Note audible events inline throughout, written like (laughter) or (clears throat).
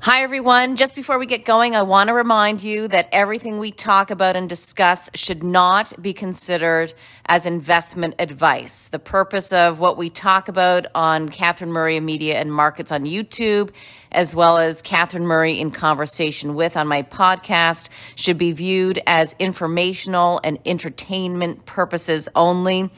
Hi, everyone. Just before we get going, I want to remind you that everything we talk about and discuss should not be considered as investment advice. The purpose of what we talk about on Catherine Murray Media and Markets on YouTube, as well as Catherine Murray in Conversation with on my podcast, should be viewed as informational and entertainment purposes only.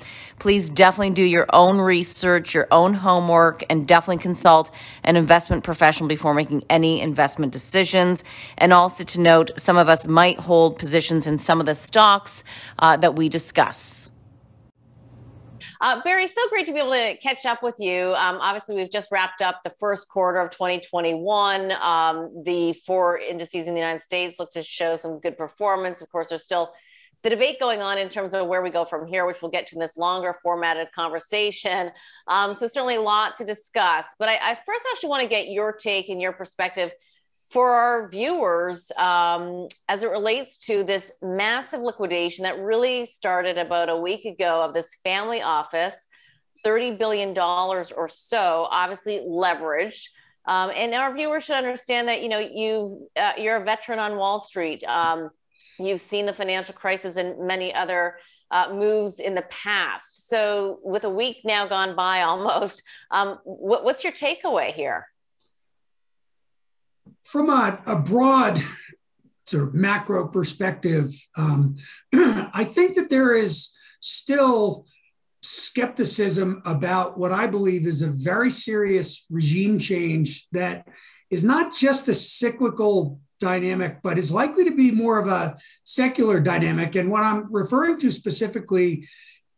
Please definitely do your own research, your own homework, and definitely consult an investment professional before making any investment decisions. And also to note, some of us might hold positions in some of the stocks uh, that we discuss. Uh, Barry, so great to be able to catch up with you. Um, obviously, we've just wrapped up the first quarter of 2021. Um, the four indices in the United States look to show some good performance. Of course, there's still the debate going on in terms of where we go from here, which we'll get to in this longer formatted conversation. Um, so certainly a lot to discuss. But I, I, first actually want to get your take and your perspective for our viewers um, as it relates to this massive liquidation that really started about a week ago of this family office, $30 billion or so, obviously leveraged. Um, and our viewers should understand that you know you uh, you're a veteran on Wall Street. Um, You've seen the financial crisis and many other uh, moves in the past. So, with a week now gone by (laughs) almost, um, what, what's your takeaway here? From a, a broad sort of macro perspective, um, (clears throat) I think that there is still skepticism about what I believe is a very serious regime change that is not just a cyclical dynamic, but is likely to be more of a secular dynamic. And what I'm referring to specifically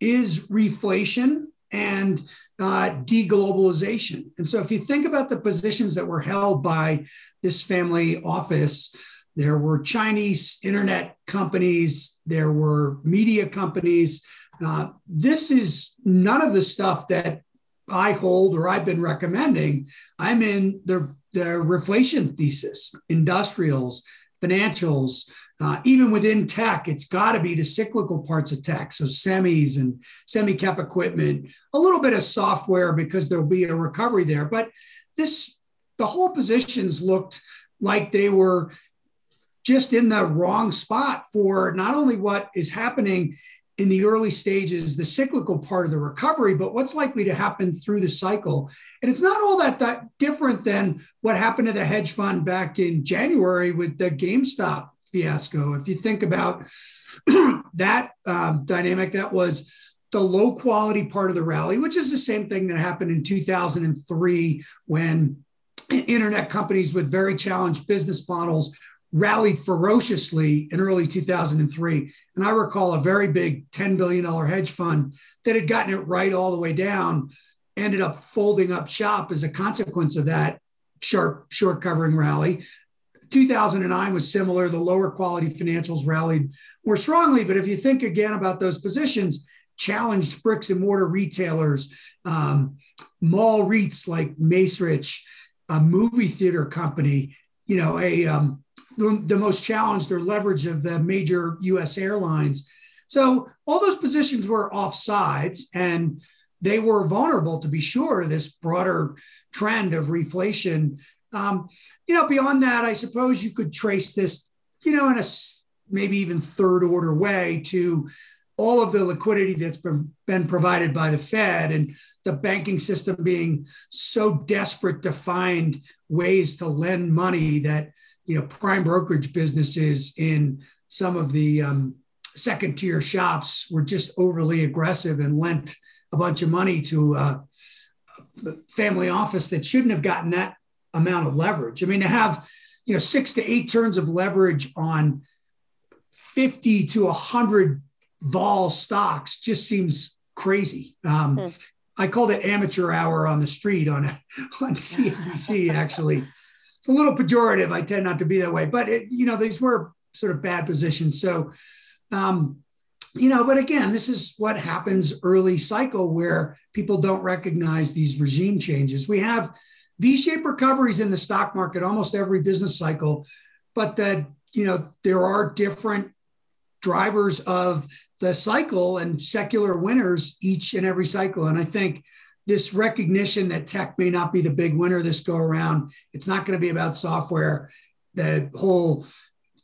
is reflation and uh, deglobalization. And so, if you think about the positions that were held by this family office, there were Chinese internet companies, there were media companies. Uh, this is none of the stuff that I hold or I've been recommending. I'm in the the reflation thesis, industrials, financials, uh, even within tech, it's got to be the cyclical parts of tech. So semis and semi-cap equipment, a little bit of software because there'll be a recovery there. But this, the whole positions looked like they were just in the wrong spot for not only what is happening in the early stages, the cyclical part of the recovery, but what's likely to happen through the cycle. And it's not all that, that different than what happened to the hedge fund back in January with the GameStop fiasco. If you think about (clears throat) that um, dynamic, that was the low quality part of the rally, which is the same thing that happened in 2003 when internet companies with very challenged business models rallied ferociously in early 2003. And I recall a very big $10 billion hedge fund that had gotten it right all the way down, ended up folding up shop as a consequence of that sharp short covering rally. 2009 was similar. The lower quality financials rallied more strongly. But if you think again about those positions, challenged bricks and mortar retailers, um, mall REITs like Macerich, a movie theater company, you know, a um, the, the most challenged or leverage of the major US airlines. So all those positions were off sides and they were vulnerable to be sure this broader trend of reflation. Um, you know, beyond that, I suppose you could trace this, you know, in a maybe even third order way to all of the liquidity that's been, been provided by the Fed and the banking system being so desperate to find ways to lend money that you know prime brokerage businesses in some of the um, second tier shops were just overly aggressive and lent a bunch of money to uh, a family office that shouldn't have gotten that amount of leverage. I mean, to have you know six to eight turns of leverage on 50 to 100 vol stocks just seems crazy. Um, hmm. I called it amateur hour on the street on (laughs) on CNBC actually it's a little pejorative. I tend not to be that way, but it, you know, these were sort of bad positions. So, um, you know, but again, this is what happens early cycle where people don't recognize these regime changes. We have V-shaped recoveries in the stock market almost every business cycle, but that you know there are different drivers of the cycle and secular winners each and every cycle. And I think this recognition that tech may not be the big winner this go around. It's not going to be about software. The whole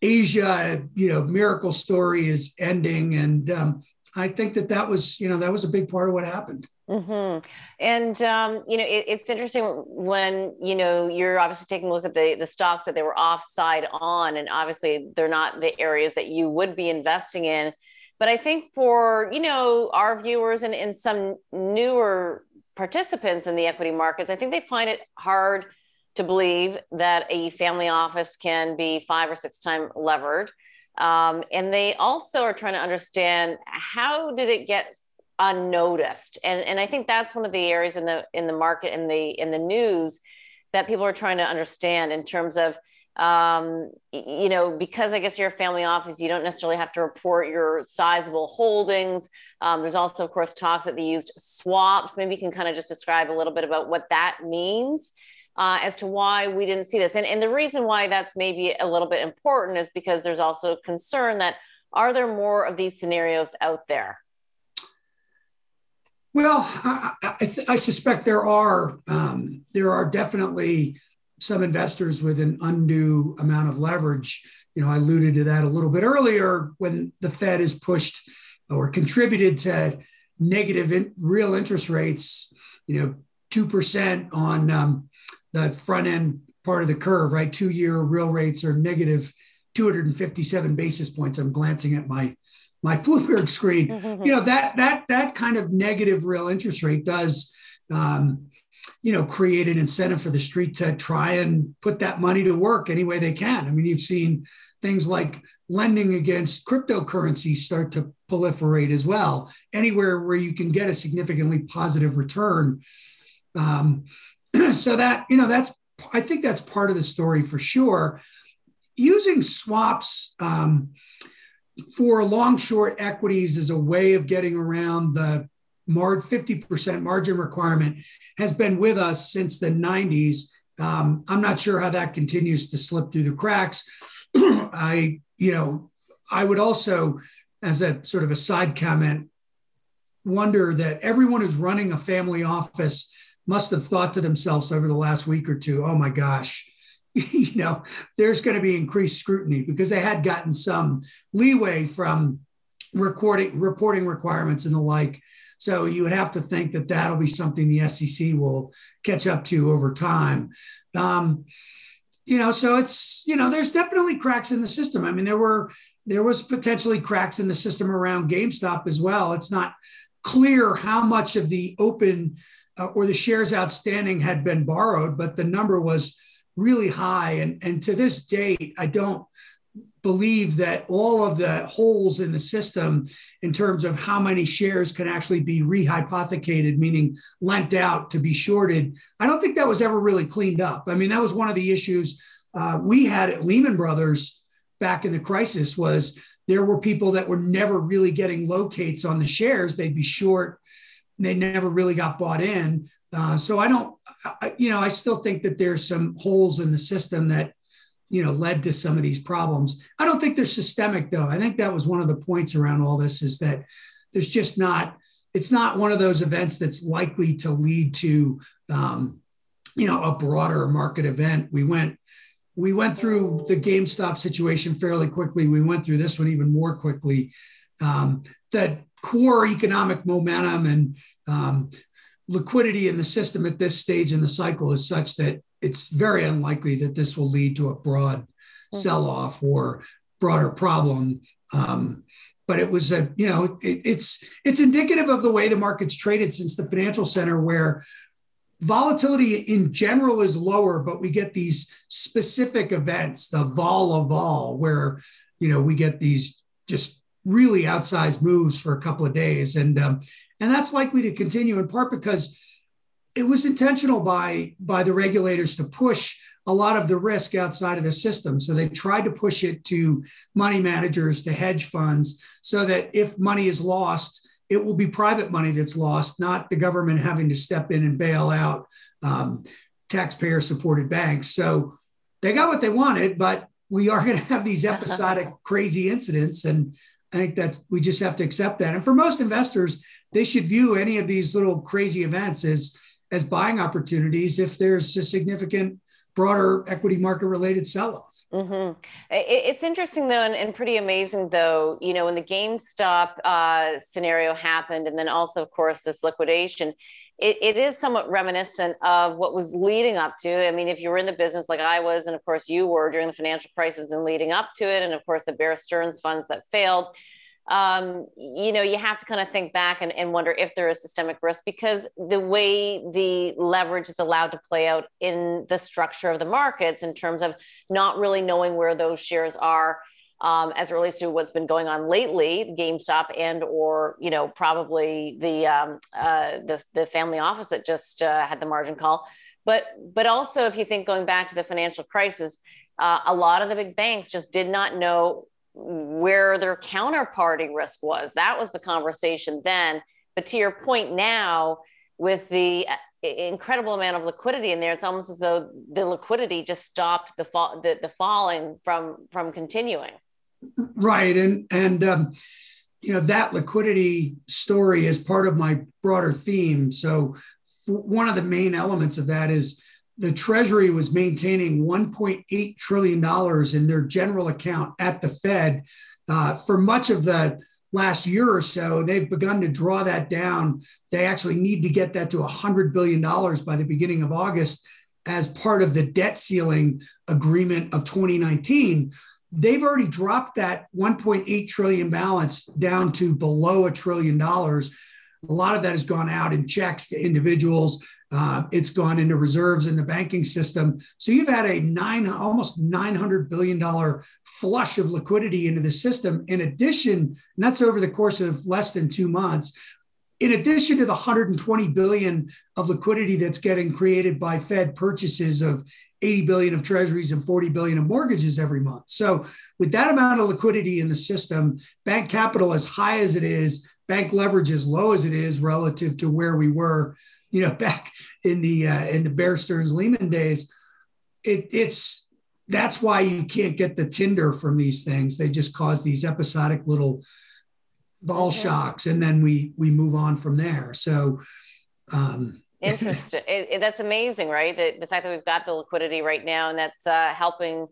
Asia, you know, miracle story is ending, and um, I think that that was, you know, that was a big part of what happened. Mm-hmm. And um, you know, it, it's interesting when you know you're obviously taking a look at the the stocks that they were offside on, and obviously they're not the areas that you would be investing in. But I think for you know our viewers and, and some newer participants in the equity markets, I think they find it hard to believe that a family office can be five or six times levered. Um, and they also are trying to understand how did it get unnoticed and and i think that's one of the areas in the in the market in the in the news that people are trying to understand in terms of um, you know, because I guess you're a family office, you don't necessarily have to report your sizable holdings. Um, there's also, of course, talks that they used swaps. Maybe you can kind of just describe a little bit about what that means uh, as to why we didn't see this. And, and the reason why that's maybe a little bit important is because there's also concern that are there more of these scenarios out there? Well, I, I, I suspect there are. Um, there are definitely some investors with an undue amount of leverage. You know, I alluded to that a little bit earlier when the Fed has pushed or contributed to negative in, real interest rates. You know, two percent on um, the front end part of the curve, right? Two year real rates are negative 257 basis points. I'm glancing at my my Bloomberg screen. you know that that that kind of negative real interest rate does um, you know, create an incentive for the street to try and put that money to work any way they can. I mean, you've seen things like lending against cryptocurrency start to proliferate as well. Anywhere where you can get a significantly positive return. Um, (clears throat) so that, you know, that's, I think that's part of the story for sure. Using swaps um, for long short equities is a way of getting around the mar- 50% margin requirement has been with us since the 90s. Um, I'm not sure how that continues to slip through the cracks. (clears throat) I, you know, I would also, as a sort of a side comment, wonder that everyone who's running a family office must have thought to themselves over the last week or two, oh my gosh, (laughs) you know, there's going to be increased scrutiny because they had gotten some leeway from recording reporting requirements and the like. So you would have to think that that'll be something the SEC will catch up to over time. Um, you know, so it's you know, there's definitely cracks in the system. I mean, there were there was potentially cracks in the system around GameStop as well. It's not clear how much of the open uh, or the shares outstanding had been borrowed, but the number was really high. And, and to this date, I don't believe that all of the holes in the system in terms of how many shares can actually be rehypothecated, meaning lent out to be shorted, I don't think that was ever really cleaned up. I mean, that was one of the issues uh, we had at Lehman Brothers back in the crisis was there were people that were never really getting locates on the shares. They'd be short. They never really got bought in. Uh, so I don't, I, you know, I still think that there's some holes in the system that you know led to some of these problems. I don't think they're systemic though. I think that was one of the points around all this is that there's just not it's not one of those events that's likely to lead to um, you know a broader market event. We went we went through the gamestop situation fairly quickly. We went through this one even more quickly. Um, that core economic momentum and um, liquidity in the system at this stage in the cycle is such that it's very unlikely that this will lead to a broad mm-hmm. sell-off or broader problem. Um, but it was a, you know, it, it's it's indicative of the way the market's traded since the financial center, where volatility in general is lower, but we get these specific events, the vol of vol, where you know we get these just really outsized moves for a couple of days, and um, and that's likely to continue in part because it was intentional by by the regulators to push a lot of the risk outside of the system. So they tried to push it to money managers, to hedge funds, so that if money is lost, it will be private money that's lost, not the government having to step in and bail out um, taxpayer supported banks. So they got what they wanted, but we are going to have these (laughs) episodic crazy incidents. And I think that we just have to accept that. And for most investors, they should view any of these little crazy events as as buying opportunities if there's a significant broader equity market related sell off. Mm-hmm. It's interesting though, and, and, pretty amazing though. You know, when the GameStop uh, scenario happened, and then also, of course, this liquidation. It, it is somewhat reminiscent of what was leading up to. I mean, if you were in the business like I was, and of course you were during the financial crisis and leading up to it, and of course the Bear Stearns funds that failed, um, you know, you have to kind of think back and, and wonder if there is systemic risk because the way the leverage is allowed to play out in the structure of the markets in terms of not really knowing where those shares are um, as it relates to what's been going on lately, GameStop and or you know probably the um, uh, the the family office that just uh, had the margin call, but but also if you think going back to the financial crisis, uh, a lot of the big banks just did not know where their counterparty risk was. That was the conversation then. But to your point now, with the uh, incredible amount of liquidity in there, it's almost as though the liquidity just stopped the fall, the, the falling from from continuing. Right, and and um, you know that liquidity story is part of my broader theme. So one of the main elements of that is the Treasury was maintaining $1.8 trillion in their general account at the Fed uh, for much of the last year or so. They've begun to draw that down. They actually need to get that to $100 billion by the beginning of August as part of the debt ceiling agreement of 2019. They've already dropped that 1.8 trillion balance down to below a trillion dollars. A lot of that has gone out in checks to individuals uh, it's gone into reserves in the banking system. So you've had a nine, almost $900 billion flush of liquidity into the system. In addition, and that's over the course of less than two months, in addition to the 120 billion of liquidity that's getting created by Fed purchases of 80 billion of treasuries and 40 billion of mortgages every month. So with that amount of liquidity in the system, bank capital as high as it is, bank leverage as low as it is relative to where we were you know, (laughs) back in the uh, in the Bear Stearns Lehman days, it, it's that's why you can't get the tinder from these things. They just cause these episodic little vol okay. shocks, and then we we move on from there. So. Um, (laughs) Interesting. it, it, that's amazing, right? The, the fact that we've got the liquidity right now, and that's uh, helping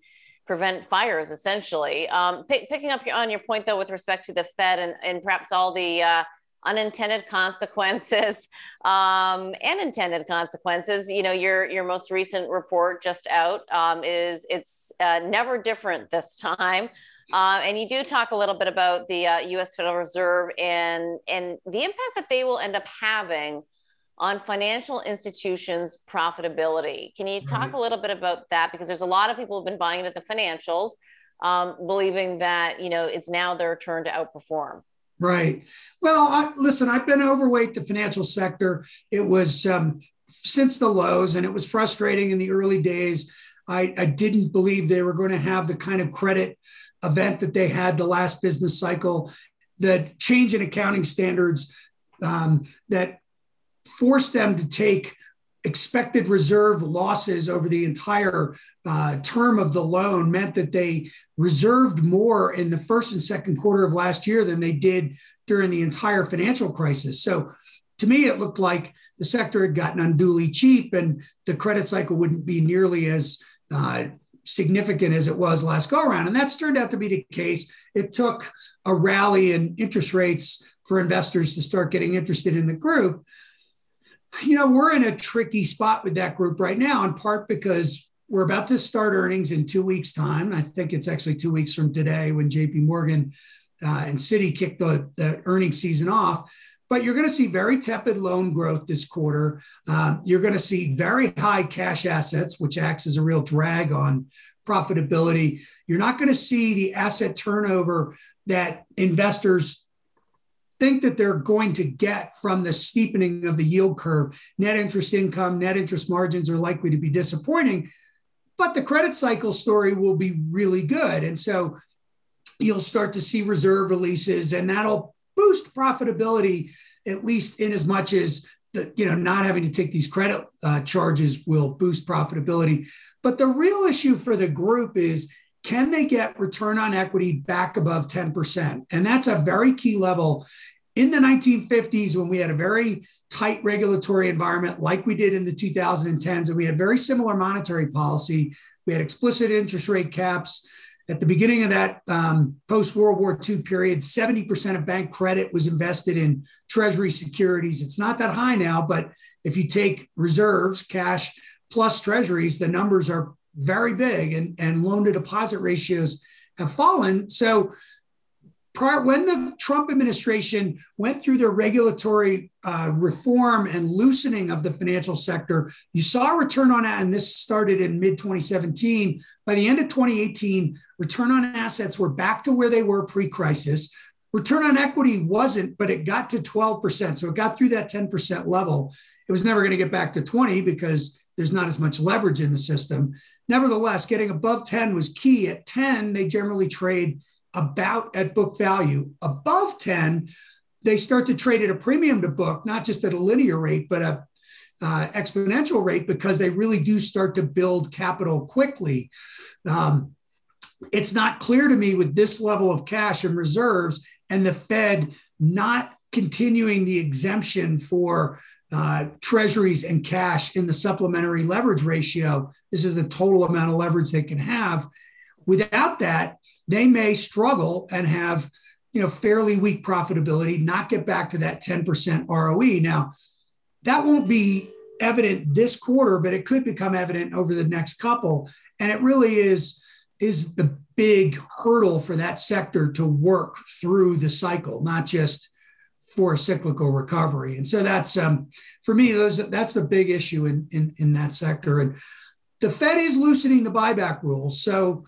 prevent fires essentially. Um, picking up on your point though, with respect to the Fed and, and perhaps all the uh, unintended (laughs) consequences um, and intended consequences. You know, your your most recent report just out um, is it's uh, never different this time. Uh, and you do talk a little bit about the uh, U.S. Federal Reserve and and the impact that they will end up having on financial institutions' profitability. Can you talk right. a little bit about that? Because there's a lot of people who've been buying into the financials, um, believing that you know it's now their turn to outperform. Right. Well, I, listen, I've been overweight the financial sector. It was um, since the lows, and it was frustrating in the early days. I, I didn't believe they were going to have the kind of credit event that they had the last business cycle. The change in accounting standards um, that forced them to take expected reserve losses over the entire uh, term of the loan meant that they reserved more in the first and second quarter of last year than they did during the entire financial crisis. So to me, it looked like the sector had gotten unduly cheap and the credit cycle wouldn't be nearly as uh, significant as it was last go around. And that's turned out to be the case. It took a rally in interest rates for investors to start getting interested in the group you know, we're in a tricky spot with that group right now, in part because we're about to start earnings in two weeks' time. I think it's actually two weeks from today when JP Morgan uh, and Citi kicked the, the earnings season off. But you're going to see very tepid loan growth this quarter. Uh, you're going to see very high cash assets, which acts as a real drag on profitability. You're not going to see the asset turnover that investors think that they're going to get from the steepening of the yield curve. Net interest income, net interest margins are likely to be disappointing, but the credit cycle story will be really good. And so you'll start to see reserve releases, and that'll boost profitability, at least in as much as the, you know, not having to take these credit uh, charges will boost profitability. But the real issue for the group is can they get return on equity back above 10%? And that's a very key level. in the 1950s, when we had a very tight regulatory environment like we did in the 2010s, and we had very similar monetary policy, we had explicit interest rate caps. At the beginning of that um, post World War II period, 70% of bank credit was invested in Treasury securities. It's not that high now, but if you take reserves, cash plus Treasuries, the numbers are very big, and, and loan to deposit ratios have fallen. So prior, when the Trump administration went through their regulatory uh, reform and loosening of the financial sector, you saw a return on and this started in mid 2017. By the end of 2018, return on assets were back to where they were pre crisis. Return on equity wasn't, but it got to 12%. So it got through that 10% level. It was never going to get back to 20 because there's not as much leverage in the system. Nevertheless, getting above 10 was key. At 10, they generally trade about at book value. Above 10, they start to trade at a premium to book, not just at a linear rate, but a uh, exponential rate because they really do start to build capital quickly. Um, it's not clear to me with this level of cash and reserves and the Fed not continuing the exemption for uh, treasuries and cash in the supplementary leverage ratio. This is the total amount of leverage they can have. Without that, they may struggle and have you know fairly weak profitability, not get back to that 10% ROE. Now, that won't be evident this quarter, but it could become evident over the next couple. And it really is is the big hurdle for that sector to work through the cycle, not just for cyclical recovery. And so that's um, for me, those that's the big issue in, in in that sector. And the Fed is loosening the buyback rules. So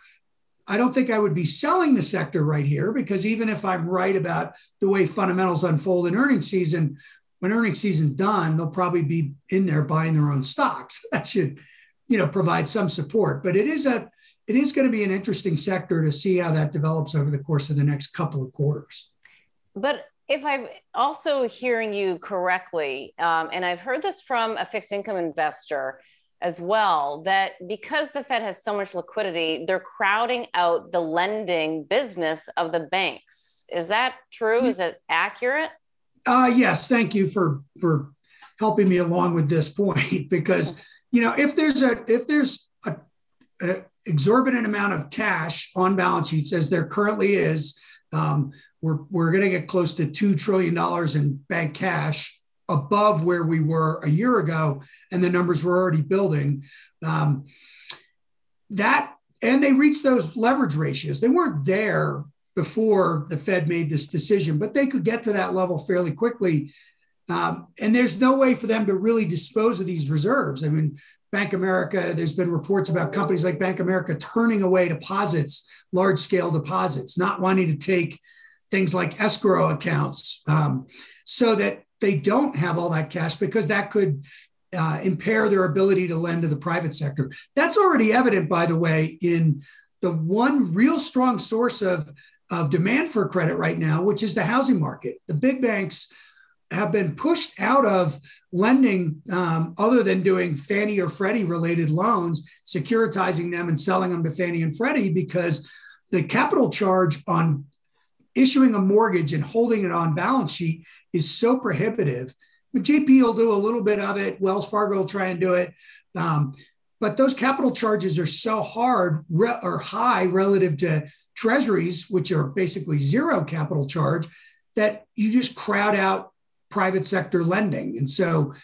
I don't think I would be selling the sector right here because even if I'm right about the way fundamentals unfold in earnings season, when earnings season done, they'll probably be in there buying their own stocks. (laughs) That should, you know, provide some support. But it is a it is going to be an interesting sector to see how that develops over the course of the next couple of quarters. But if I'm also hearing you correctly, um, and I've heard this from a fixed income investor, as well that because the Fed has so much liquidity, they're crowding out the lending business of the banks. Is that true? Is it accurate? Uh, yes. Thank you for for helping me along with this (laughs) point because you know if there's a if there's a, an exorbitant amount of cash on balance sheets as there currently is, um, we're we're going to get close to two trillion dollars in bank cash above where we were a year ago, and the numbers were already building. Um, that and they reached those leverage ratios. They weren't there before the Fed made this decision, but they could get to that level fairly quickly. Um, and there's no way for them to really dispose of these reserves. I mean, Bank America, there's been reports about companies like Bank America turning away deposits, large scale deposits, not wanting to take things like escrow accounts, um, so that they don't have all that cash because that could uh, impair their ability to lend to the private sector. That's already evident, by the way, in the one real strong source of, of demand for credit right now, which is the housing market. The big banks have been pushed out of lending um, other than doing Fannie or Freddie related loans, securitizing them and selling them to Fannie and Freddie because the capital charge on issuing a mortgage and holding it on balance sheet is so prohibitive. But JP will do a little bit of it. Wells Fargo will try and do it. Um, but those capital charges are so hard re- or high relative to treasuries, which are basically zero capital charge, that you just crowd out private sector lending. And so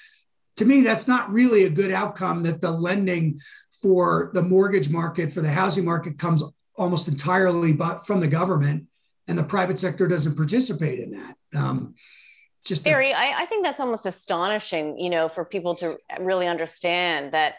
to me, that's not really a good outcome that the lending for the mortgage market, for the housing market comes almost entirely but from the government and the private sector doesn't participate in that. Um, just Barry, I think that's almost astonishing, you know, for people to really understand that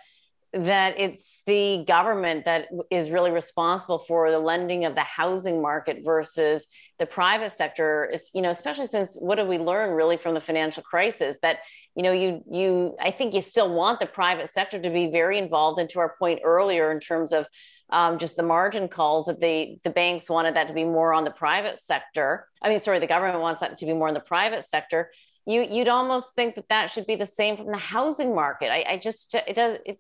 that it's the government that is really responsible for the lending of the housing market versus the private sector is you know especially since what did we learn really from the financial crisis that you know you you i think you still want the private sector to be very involved and to our point earlier in terms of um, just the margin calls if the the banks wanted that to be more on the private sector. I mean sorry the government wants that to be more in the private sector. You you'd almost think that that should be the same from the housing market. I, I just it does it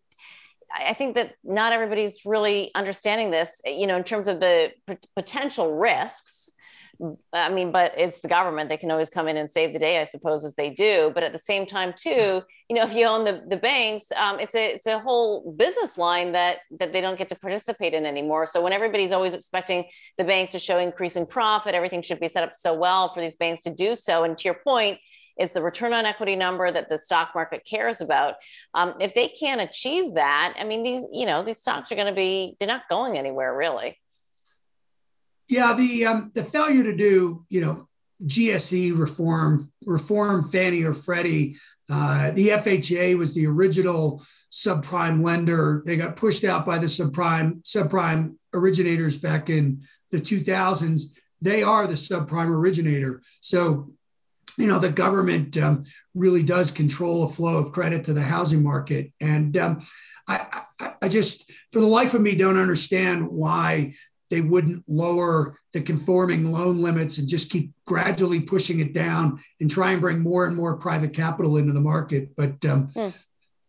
I think that not everybody's really understanding this, you know, in terms of the p- potential risks I mean, but it's the government. They can always come in and save the day, I suppose, as they do. But at the same time, too, you know, if you own the, the banks, um, it's a it's a whole business line that that they don't get to participate in anymore. So when everybody's always expecting the banks to show increasing profit, everything should be set up so well for these banks to do so. And to your point, is the return on equity number that the stock market cares about. Um, if they can't achieve that, I mean, these you know these stocks are going to be they're not going anywhere really. Yeah, the um, the failure to do you know GSE reform, reform Fannie or Freddie. Uh, the FHA was the original subprime lender. They got pushed out by the subprime subprime originators back in the 2000s. They are the subprime originator. So, you know, the government um, really does control a flow of credit to the housing market. And um, I, I, I just, for the life of me, don't understand why they wouldn't lower the conforming loan limits and just keep gradually pushing it down and try and bring more and more private capital into the market. But um, hmm.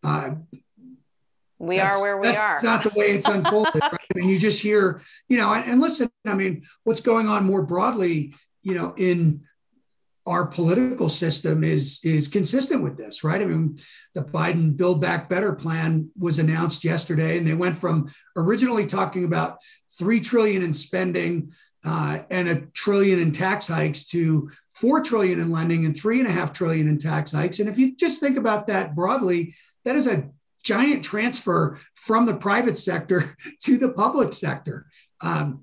uh, we are where we that's, are. That's not the way it's unfolded. (laughs) right? I mean, you just hear, you know, and, and listen. I mean, what's going on more broadly, you know, in our political system is is consistent with this, right? I mean, the Biden Build Back Better plan was announced yesterday, and they went from originally talking about three trillion in spending uh, and a trillion in tax hikes to four trillion in lending and three and a half trillion in tax hikes. And if you just think about that broadly, that is a giant transfer from the private sector (laughs) to the public sector. Um,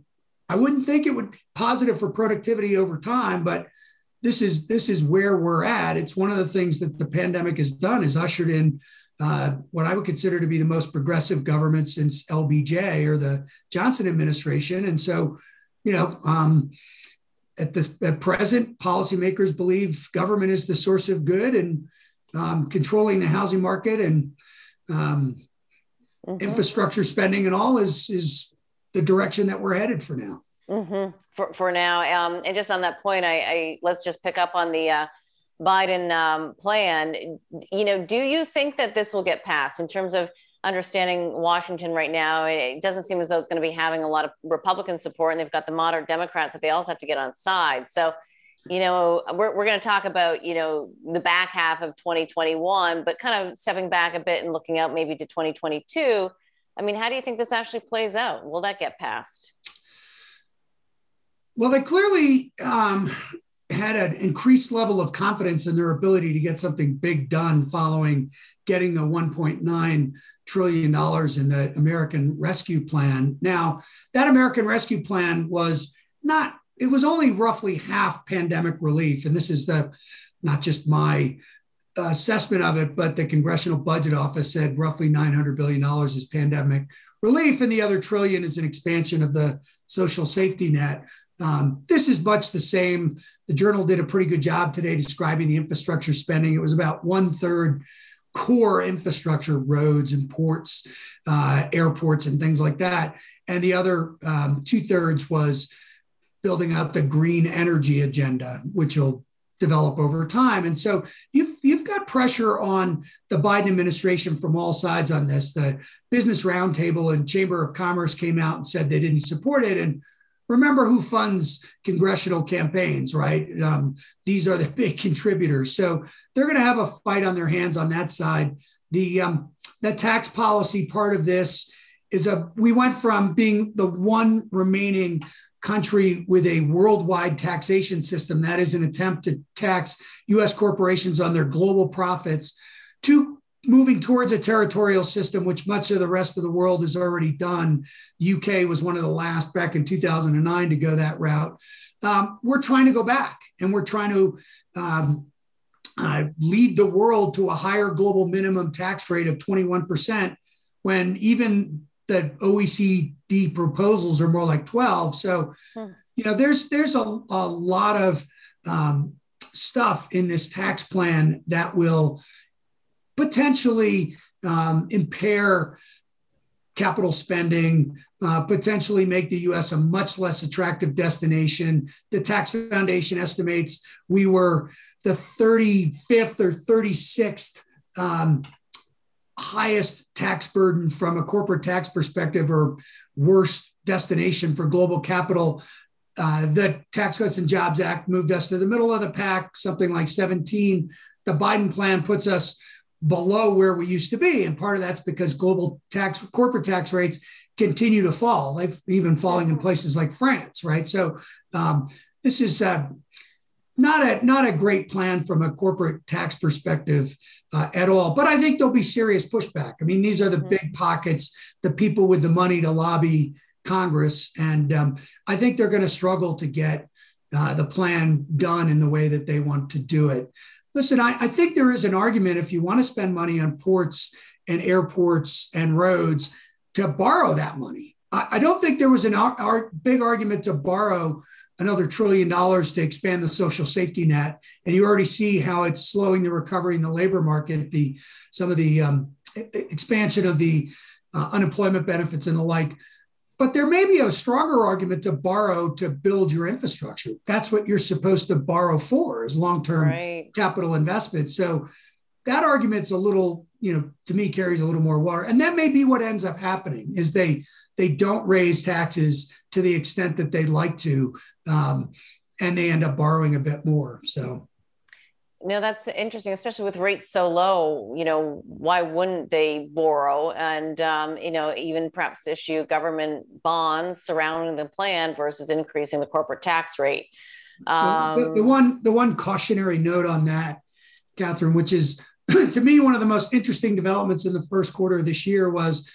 I wouldn't think it would be positive for productivity over time, but this is this is where we're at. It's one of the things that the pandemic has done is ushered in uh, what I would consider to be the most progressive government since LBJ or the Johnson administration. And so, you know, um, at this at present, policymakers believe government is the source of good and um, controlling the housing market and um, mm-hmm. infrastructure spending and all is is the direction that we're headed for now. Mm-hmm. For, for now, um, and just on that point, I, I let's just pick up on the uh, Biden um, plan. You know, do you think that this will get passed in terms of understanding Washington right now? It doesn't seem as though it's going to be having a lot of Republican support, and they've got the moderate Democrats that they also have to get on side. So, you know, we're, we're going to talk about, you know, the back half of 2021, but kind of stepping back a bit and looking out maybe to 2022. I mean, how do you think this actually plays out? Will that get passed? Well, they clearly um, had an increased level of confidence in their ability to get something big done following getting the 1.9 trillion dollars in the American Rescue Plan. Now, that American Rescue Plan was not it was only roughly half pandemic relief and this is the not just my assessment of it but the Congressional Budget Office said roughly 900 billion dollars is pandemic relief and the other trillion is an expansion of the social safety net. Um, this is much the same the Journal did a pretty good job today describing the infrastructure spending. It was about one third core infrastructure, roads and ports, uh, airports, and things like that. And the other um, two thirds was building out the green energy agenda, which will develop over time. And so you've you've got pressure on the Biden administration from all sides on this. The Business Roundtable and Chamber of Commerce came out and said they didn't support it, and remember who funds congressional campaigns, right? Um, these are the (laughs) big contributors. So they're going to have a fight on their hands on that side. The um, the tax policy part of this is a we went from being the one remaining country with a worldwide taxation system that is an attempt to tax US corporations on their global profits to moving towards a territorial system, which much of the rest of the world has already done. The UK was one of the last back in 2009 to go that route. Um, we're trying to go back and we're trying to um, uh, lead the world to a higher global minimum tax rate of 21% when even the OECD proposals are more like 12. So, hmm. you know, there's there's a, a lot of um, stuff in this tax plan that will potentially um, impair capital spending, uh, potentially make the US a much less attractive destination. The Tax Foundation estimates we were the 35th or 36th um, highest tax burden from a corporate tax perspective or worst destination for global capital uh, the Tax Cuts and Jobs Act moved us to the middle of the pack, something like 17. The Biden plan puts us below where we used to be. And part of that's because global tax, corporate tax rates continue to fall. They've even falling in places like France, right? So um, this is uh, not a not a great plan from a corporate tax perspective uh, at all. But I think there'll be serious pushback. I mean, these are the mm-hmm. big pockets, the people with the money to lobby Congress, and um, I think they're going to struggle to get uh, the plan done in the way that they want to do it. Listen, I, I think there is an argument if you want to spend money on ports and airports and roads to borrow that money. I, I don't think there was an ar- ar- big argument to borrow another trillion dollars to expand the social safety net, and you already see how it's slowing the recovery in the labor market. The some of the um, expansion of the uh, unemployment benefits and the like. But there may be a stronger argument to borrow to build your infrastructure. That's what you're supposed to borrow for, is long-term right. capital investment. So that argument's a little, you know, to me carries a little more water. And that may be what ends up happening is they they don't raise taxes to the extent that they'd like to, um, and they end up borrowing a bit more. So. No, that's interesting, especially with rates so low. You know, why wouldn't they borrow and, um, you know, even perhaps issue government bonds surrounding the plan versus increasing the corporate tax rate? Um, the, the, the, one, the one cautionary note on that, Catherine, which is (clears throat) to me one of the most interesting developments in the first quarter of this year was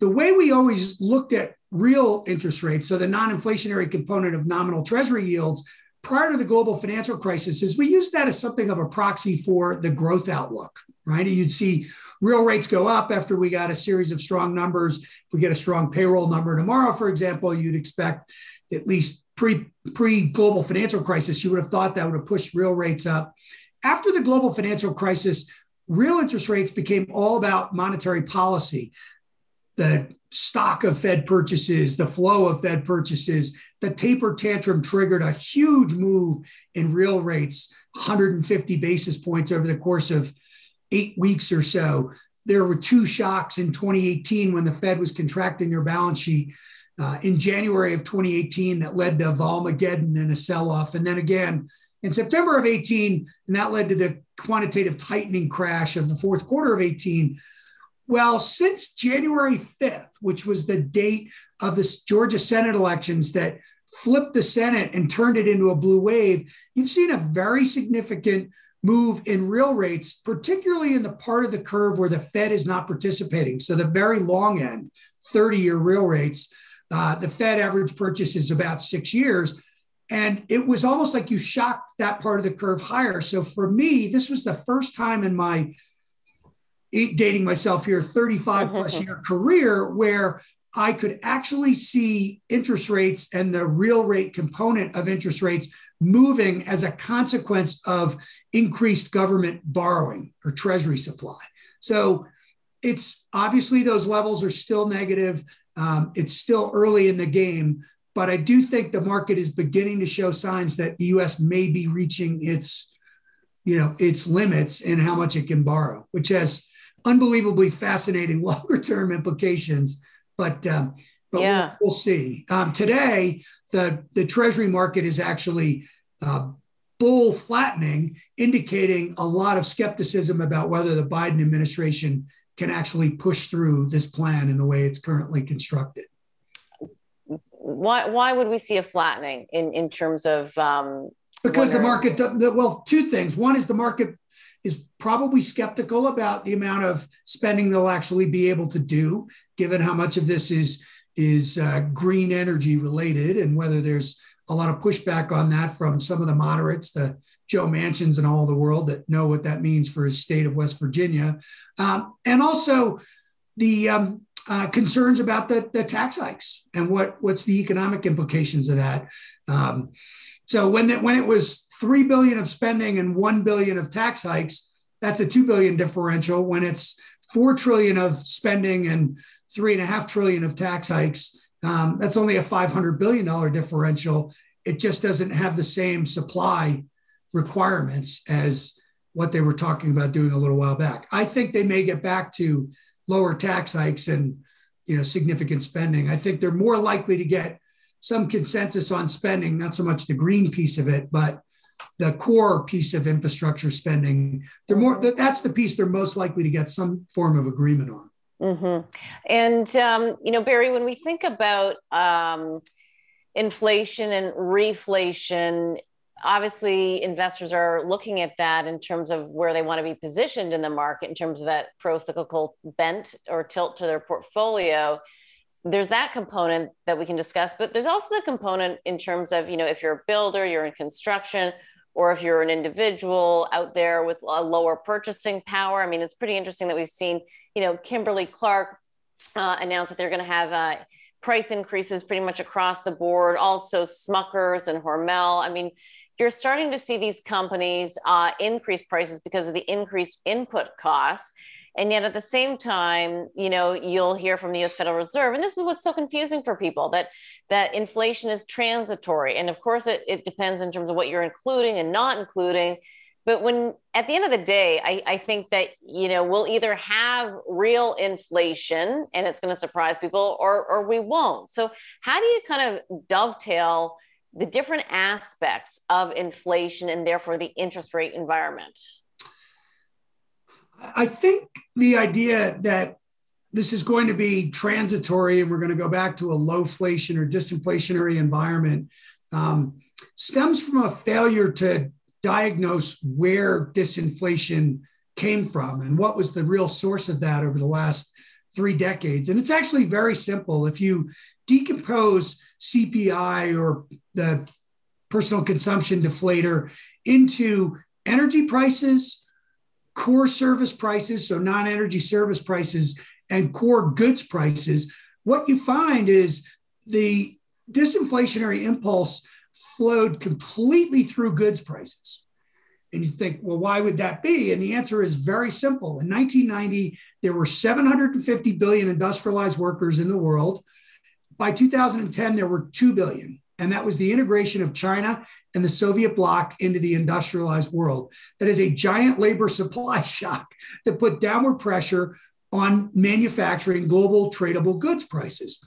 the way we always looked at real interest rates, so the non-inflationary component of nominal treasury yields prior to the global financial crisis is we used that as something of a proxy for the growth outlook, right? You'd see real rates go up after we got a series of strong numbers. If we get a strong payroll number tomorrow, for example, you'd expect at least pre pre global financial crisis, you would have thought that would have pushed real rates up. After the global financial crisis, real interest rates became all about monetary policy the stock of Fed purchases, the flow of Fed purchases, the taper tantrum triggered a huge move in real rates, 150 basis points over the course of eight weeks or so. There were two shocks in 2018 when the Fed was contracting their balance sheet. Uh, in January of 2018, that led to Volmageddon and a sell off. And then again in September of 18, and that led to the quantitative tightening crash of the fourth quarter of 18 well, since January 5th, which was the date of the Georgia Senate elections that flipped the Senate and turned it into a blue wave, you've seen a very significant move in real rates, particularly in the part of the curve where the Fed is not participating. So the very long end, 30 year real rates, uh, the Fed average purchase is about six years. And it was almost like you shocked that part of the curve higher. So for me, this was the first time in my dating myself here, 35 plus (laughs) year career where I could actually see interest rates and the real rate component of interest rates moving as a consequence of increased government borrowing or treasury supply. So it's obviously those levels are still negative. Um, it's still early in the game, but I do think the market is beginning to show signs that the U.S. may be reaching its, you know, its limits in how much it can borrow, which has unbelievably fascinating (laughs) longer term implications. But um, but yeah. we'll, we'll, see. Um, today, the the Treasury market is actually uh, bull flattening, indicating a lot of skepticism about whether the Biden administration can actually push through this plan in the way it's currently constructed. Why, why would we see a flattening in, in terms of um, because the market well two things one is the market is probably skeptical about the amount of spending they'll actually be able to do, given how much of this is is uh, green energy related, and whether there's a lot of pushback on that from some of the moderates, the Joe Manchins and all the world that know what that means for his state of West Virginia, um, and also the um, uh, concerns about the, the tax hikes and what what's the economic implications of that. Um, so when that when it was three billion of spending and one billion of tax hikes, that's a two billion differential. When it's four trillion of spending and three and a half trillion of tax hikes, um, that's only a five hundred billion dollar differential. It just doesn't have the same supply requirements as what they were talking about doing a little while back. I think they may get back to lower tax hikes and you know significant spending. I think they're more likely to get some consensus on spending, not so much the green piece of it, but the core piece of infrastructure spending. They're more that's the piece they're most likely to get some form of agreement on. Mm-hmm. And um, you know, Barry, when we think about um, inflation and reflation, obviously investors are looking at that in terms of where they want to be positioned in the market in terms of that pro-cyclical bent or tilt to their portfolio there's that component that we can discuss but there's also the component in terms of you know if you're a builder you're in construction or if you're an individual out there with a lower purchasing power. I mean it's pretty interesting that we've seen you know kimberly clark uh, announced that they're going to have uh, price increases pretty much across the board also smuckers and hormel. I mean you're starting to see these companies uh, increase prices because of the increased input costs and yet at the same time you know you'll hear from the us federal reserve and this is what's so confusing for people that that inflation is transitory. And of course it, it depends in terms of what you're including and not including. But when at the end of the day I, I think that you know we'll either have real inflation and it's going to surprise people or or we won't. So how do you kind of dovetail the different aspects of inflation and therefore the interest rate environment I think the idea that this is going to be transitory and we're going to go back to a low inflation or disinflationary environment um, stems from a failure to diagnose where disinflation came from and what was the real source of that over the last three decades. And it's actually very simple. If you decompose CPI or the personal consumption deflator into energy prices, core service prices, so non energy service prices, and core goods prices, what you find is the disinflationary impulse flowed completely through goods prices. And you think, well, why would that be? And the answer is very simple. In 1990, there were 750 billion industrialized workers in the world. By 2010, there were 2 billion. And that was the integration of China and the Soviet bloc into the industrialized world. That is a giant labor (laughs) supply shock that put downward pressure on manufacturing global tradable goods prices.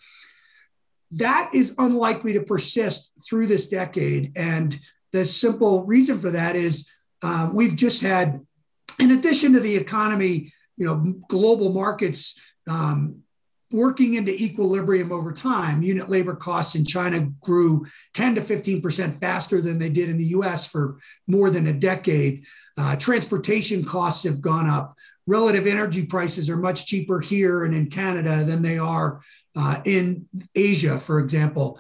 That is unlikely to persist through this decade. And the simple reason for that is uh, we've just had, in addition to the economy, you know, global markets um, working into equilibrium over time. Unit labor costs in China grew 10 to 15% faster than they did in the US for more than a decade. Uh, transportation costs have gone up. Relative energy prices are much cheaper here and in Canada than they are uh, in Asia, for example.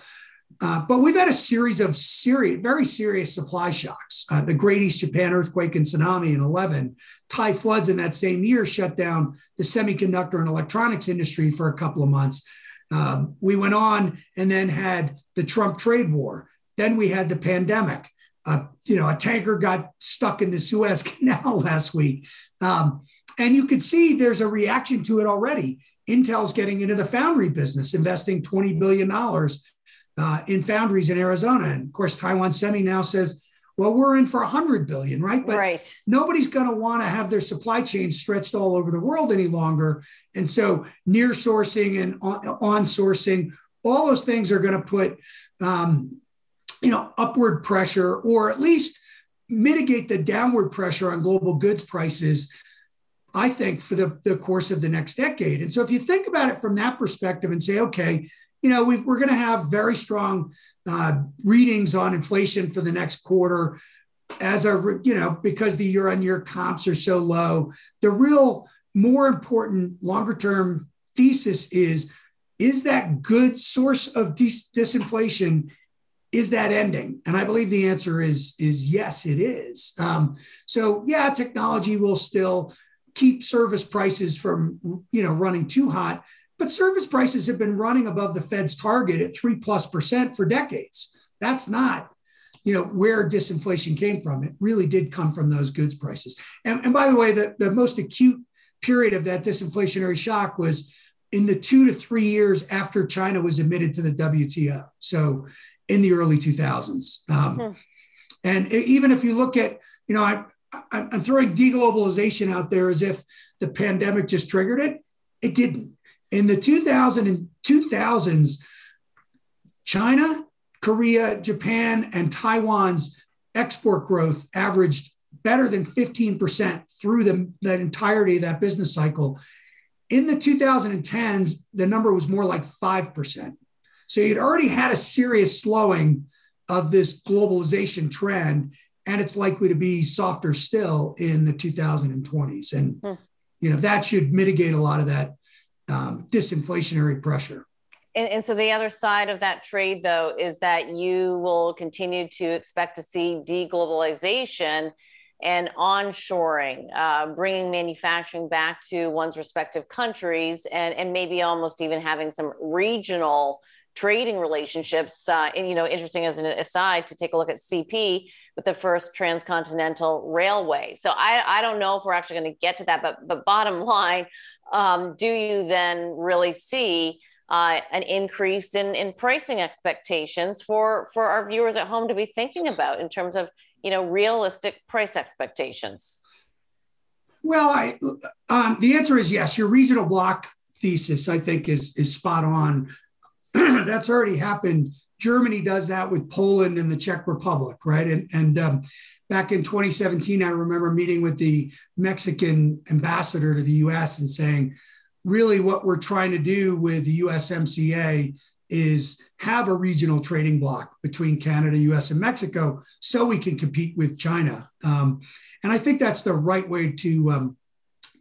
Uh, but we've had a series of serious, very serious supply shocks. Uh, the Great East Japan earthquake and tsunami in 11, Thai floods in that same year shut down the semiconductor and electronics industry for a couple of months. Um, we went on and then had the Trump trade war. Then we had the pandemic. Uh, you know, a tanker got stuck in the Suez (laughs) Canal last week. Um, and you could see there's a reaction to it already. Intel's getting into the foundry business, investing $20 billion uh, in foundries in Arizona. And of course, Taiwan Semi now says, well, we're in for 100 billion, right? But right. nobody's going to want to have their supply chain stretched all over the world any longer. And so, near sourcing and on, sourcing, all those things are going to put, um, you know, upward pressure, or at least mitigate the downward pressure on global goods prices. I think for the, the course of the next decade. And so, if you think about it from that perspective and say, okay, you know, we are going to have very strong uh, readings on inflation for the next quarter as a, you know, because the year on year comps are so low. The real more important longer term thesis is is that good source of dis- disinflation is that ending and i believe the answer is is yes it is um, so yeah technology will still keep service prices from you know running too hot but service prices have been running above the Fed's target at three plus percent for decades. That's not, you know, where disinflation came from. It really did come from those goods prices. And, and by the way, the, the most acute period of that disinflationary shock was in the two to three years after China was admitted to the WTO. So in the early 2000s. Um, hmm. And even if you look at, you know, I, I'm throwing deglobalization out there as if the pandemic just triggered it. It didn't in the 2000 and 2000s, China Korea, Japan, and Taiwan's export growth averaged better than 15% through the, the entirety of that business cycle. In the 2010s, the number was more like 5%. So you'd already had a serious slowing of this globalization trend, and it's likely to be softer still in the 2020s. And hmm. you know that should mitigate a lot of that um, disinflationary pressure. And, and, so the other side of that trade, though, is that you will continue to expect to see deglobalization and onshoring, uh, bringing manufacturing back to one's respective countries, and, and maybe almost even having some regional trading relationships. Uh, and, you know, interesting as an aside to take a look at CP with the first transcontinental railway. So I, I don't know if we're actually going to get to that, but but bottom (laughs) line, um, do you then really see uh, an increase in in pricing expectations for for our viewers at home to be thinking about in terms of you know realistic price expectations? Well, I, um, the answer is yes. Your regional block thesis, I think, is is spot on. (clears throat) That's already happened. Germany does that with Poland and the Czech Republic, right? And and um, back in 2017, I remember meeting with the Mexican ambassador to the U.S. and saying, really, what we're trying to do with the USMCA is have a regional trading bloc between Canada, US, and Mexico so we can compete with China. Um, and I think that's the right way to, um,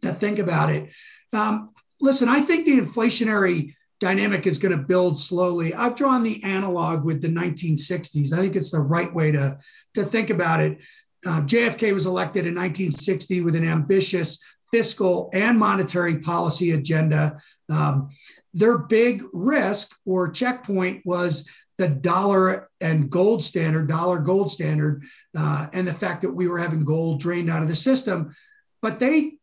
to think about it. Um, listen, I think the inflationary dynamic is going to build slowly. I've drawn the analog with the 1960s. I think it's the right way to, to think about it. Uh, JFK was elected in 1960 with an ambitious fiscal and monetary policy agenda. Um, their big risk or checkpoint was the dollar and gold standard, dollar gold standard, uh, and the fact that we were having gold drained out of the system. But they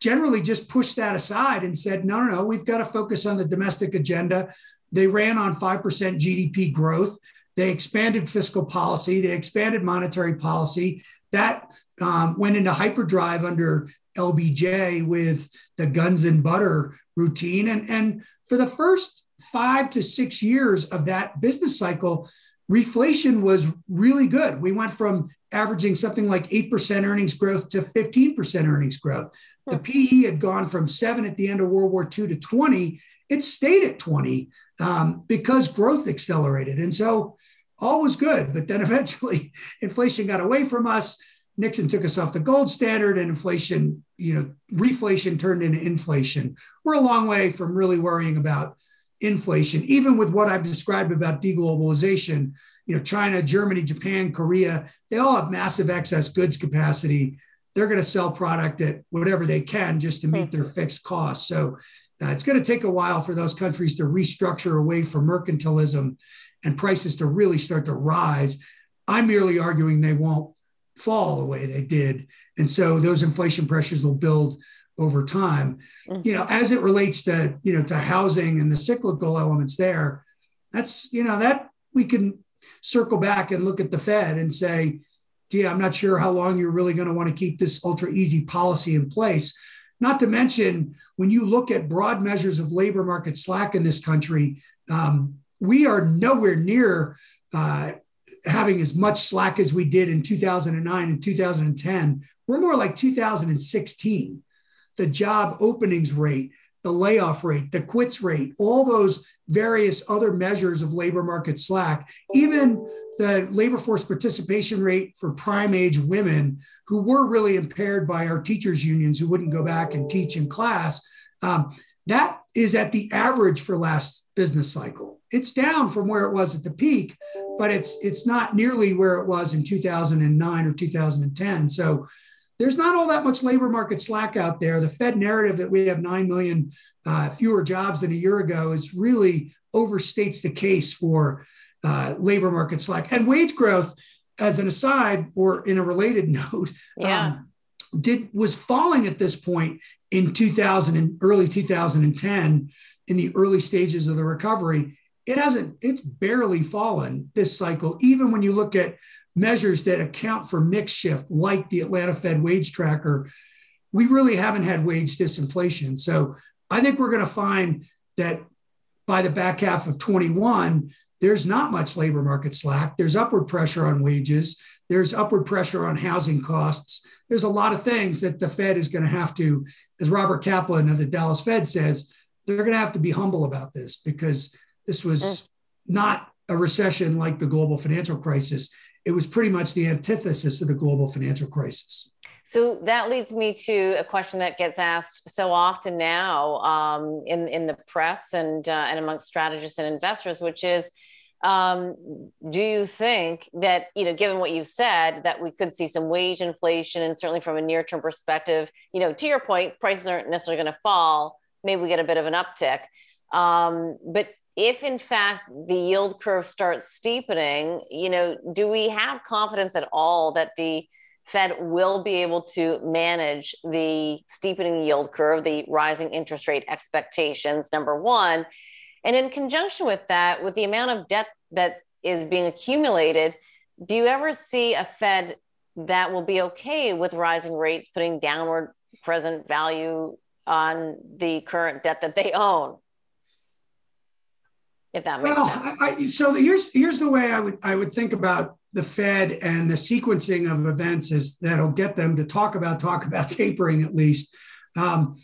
generally just pushed that aside and said, no, no, no, we've got to focus on the domestic agenda. They ran on 5% GDP growth. They expanded fiscal policy. They expanded monetary policy. That um, went into hyperdrive under LBJ with the guns and butter routine. And, and for the first five to six years of that business cycle, reflation was really good. We went from averaging something like 8% earnings growth to 15% earnings growth. The PE had gone from seven at the end of World War II to 20. It stayed at 20 um, because growth accelerated. And so all was good. But then (laughs) eventually inflation got away from us. Nixon took us off the gold standard and inflation, you know, reflation turned into inflation. We're a long way from really worrying about inflation, even with what I've described about deglobalization. You know, China, Germany, Japan, Korea, they all have massive excess goods capacity. They're going to sell product at whatever they can just to meet their fixed costs. So uh, it's going to take a while for those countries to restructure away from mercantilism and prices to really start to rise. I'm merely arguing they won't fall the way they did. And so those inflation pressures will build over time. Mm-hmm. You know, as it relates to, you know, to housing and the cyclical elements there, that's, you know, that we can circle back and look at the Fed and say, yeah, I'm not sure how long you're really going to want to keep this ultra easy policy in place. Not to mention, when you look at broad measures of labor market slack in this country, um, we are nowhere near uh, having as much slack as we did in 2009 and 2010. We're more like 2016. The job openings rate, the layoff rate, the quits rate, all those various other measures of labor market slack, even the labor force participation rate for prime age women who were really impaired by our teachers' unions who wouldn't go back and teach in class. Um, that is at the average for last business cycle. It's down from where it was at the peak, but it's it's not nearly where it was in 2009 or 2010. So there's not all that much labor market slack out there. The Fed narrative that we have 9 million uh, fewer jobs than a year ago is really overstates the case for uh, labor market slack and wage growth. As an aside, or in a related (laughs) note, yeah. um, did was falling at this point in 2000 and early 2010 in the early stages of the recovery it hasn't it's barely fallen this cycle even when you look at measures that account for mix shift like the atlanta fed wage tracker we really haven't had wage disinflation so i think we're going to find that by the back half of 21 there's not much labor market slack. There's upward pressure on wages. There's upward pressure on housing costs. There's a lot of things that the Fed is going to have to, as Robert Kaplan of the Dallas Fed says, they're going to have to be humble about this because this was mm. not a recession like the global financial crisis. It was pretty much the antithesis of the global financial crisis. So that leads me to a question that gets asked so often now um, in in the press and uh, and amongst strategists and investors, which is, um, do you think that you know, given what you've said, that we could see some wage inflation, and certainly from a near term perspective, you know, to your point, prices aren't necessarily going to fall. Maybe we get a bit of an uptick, um, but if in fact the yield curve starts steepening, you know, do we have confidence at all that the Fed will be able to manage the steepening yield curve, the rising interest rate expectations, number one. And in conjunction with that, with the amount of debt that is being accumulated, do you ever see a Fed that will be okay with rising rates, putting downward present value on the current debt that they own? If that makes well. I, so here's here's the way I would I would think about the Fed and the sequencing of events is that'll get them to talk about talk about (laughs) tapering at least. Um,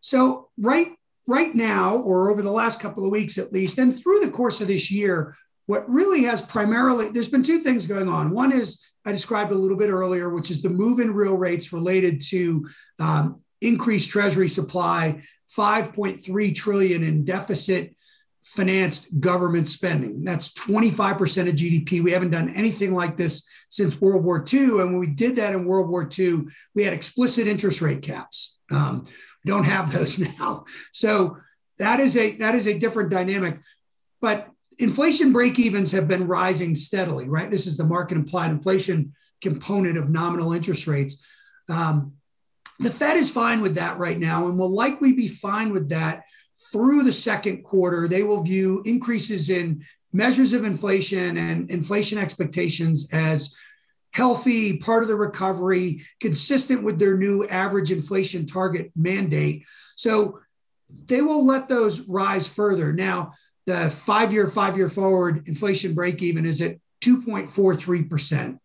so right right now, or over the last couple of weeks at least, and through the course of this year, what really has primarily there's been two things going on. One is I described a little bit earlier, which is the move in real rates related to um, increased Treasury supply, 5.3 trillion in deficit financed government spending. That's 25% of GDP. We haven't done anything like this since World War II. And when we did that in World War II, we had explicit interest rate caps. Um, don't have those (laughs) now. So that is a that is a different dynamic. But inflation break evens have been rising steadily, right? This is the market implied inflation component of nominal interest rates. Um, the Fed is fine with that right now and will likely be fine with that through the second quarter, they will view increases in measures of inflation and inflation expectations as healthy, part of the recovery, consistent with their new average inflation target mandate. So they will let those rise further. Now, the five year, five year forward inflation break even is at 2.43%.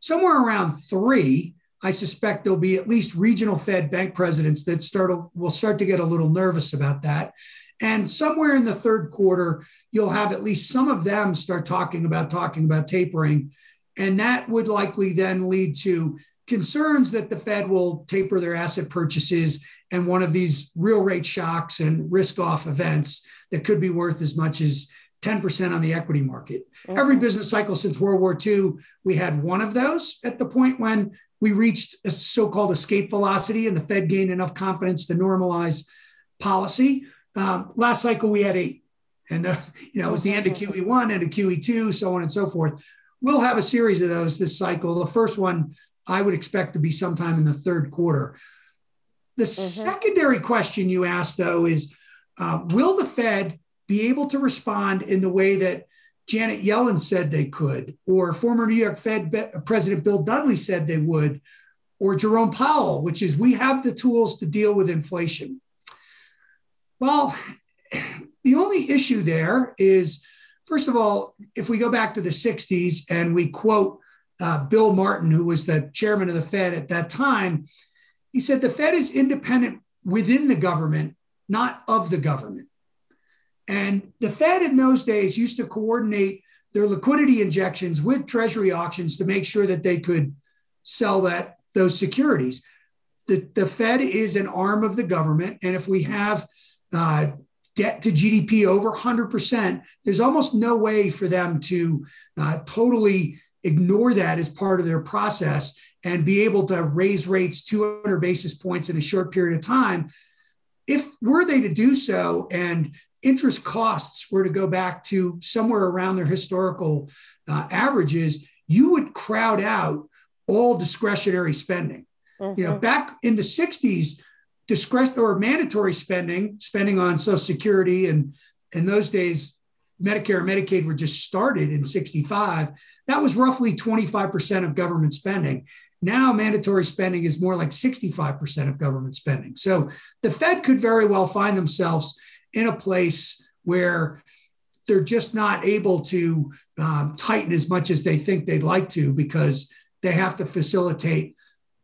Somewhere around three, I suspect there'll be at least regional Fed bank presidents that start will start to get a little nervous about that. And somewhere in the third quarter, you'll have at least some of them start talking about talking about tapering. And that would likely then lead to concerns that the Fed will taper their asset purchases and one of these real rate shocks and risk off events that could be worth as much as 10% on the equity market. Mm-hmm. Every business cycle since World War II, we had one of those at the point when we reached a so-called escape velocity and the Fed gained enough confidence to normalize policy. Um, last cycle we had eight, and the, you know it was the end of QE one and a QE two, so on and so forth. We'll have a series of those this cycle. The first one I would expect to be sometime in the third quarter. The mm-hmm. secondary question you asked, though, is uh, will the Fed be able to respond in the way that Janet Yellen said they could, or former New York Fed President Bill Dudley said they would, or Jerome Powell, which is we have the tools to deal with inflation. Well, (sighs) the only issue there is, first of all, if we go back to the 60s and we quote uh, Bill Martin, who was the chairman of the Fed at that time, he said the Fed is independent within the government, not of the government. And the Fed in those days used to coordinate their liquidity injections with treasury auctions to make sure that they could sell that those securities. The, the Fed is an arm of the government. And if we have uh, debt to GDP over 100%, there's almost no way for them to uh, totally ignore that as part of their process and be able to raise rates 200 basis points in a short period of time. If were they to do so and interest costs were to go back to somewhere around their historical uh, averages, you would crowd out all discretionary spending. Mm-hmm. You know, mm-hmm. back in the 60s, discretion or mandatory spending, spending on Social Security, and in those days, Medicare and Medicaid were just started in 65. That was roughly 25% of government spending. Now, mandatory spending is more like 65% of government spending. So the Fed could very well find themselves in a place where they're just not able to um, tighten as much as they think they'd like to because they have to facilitate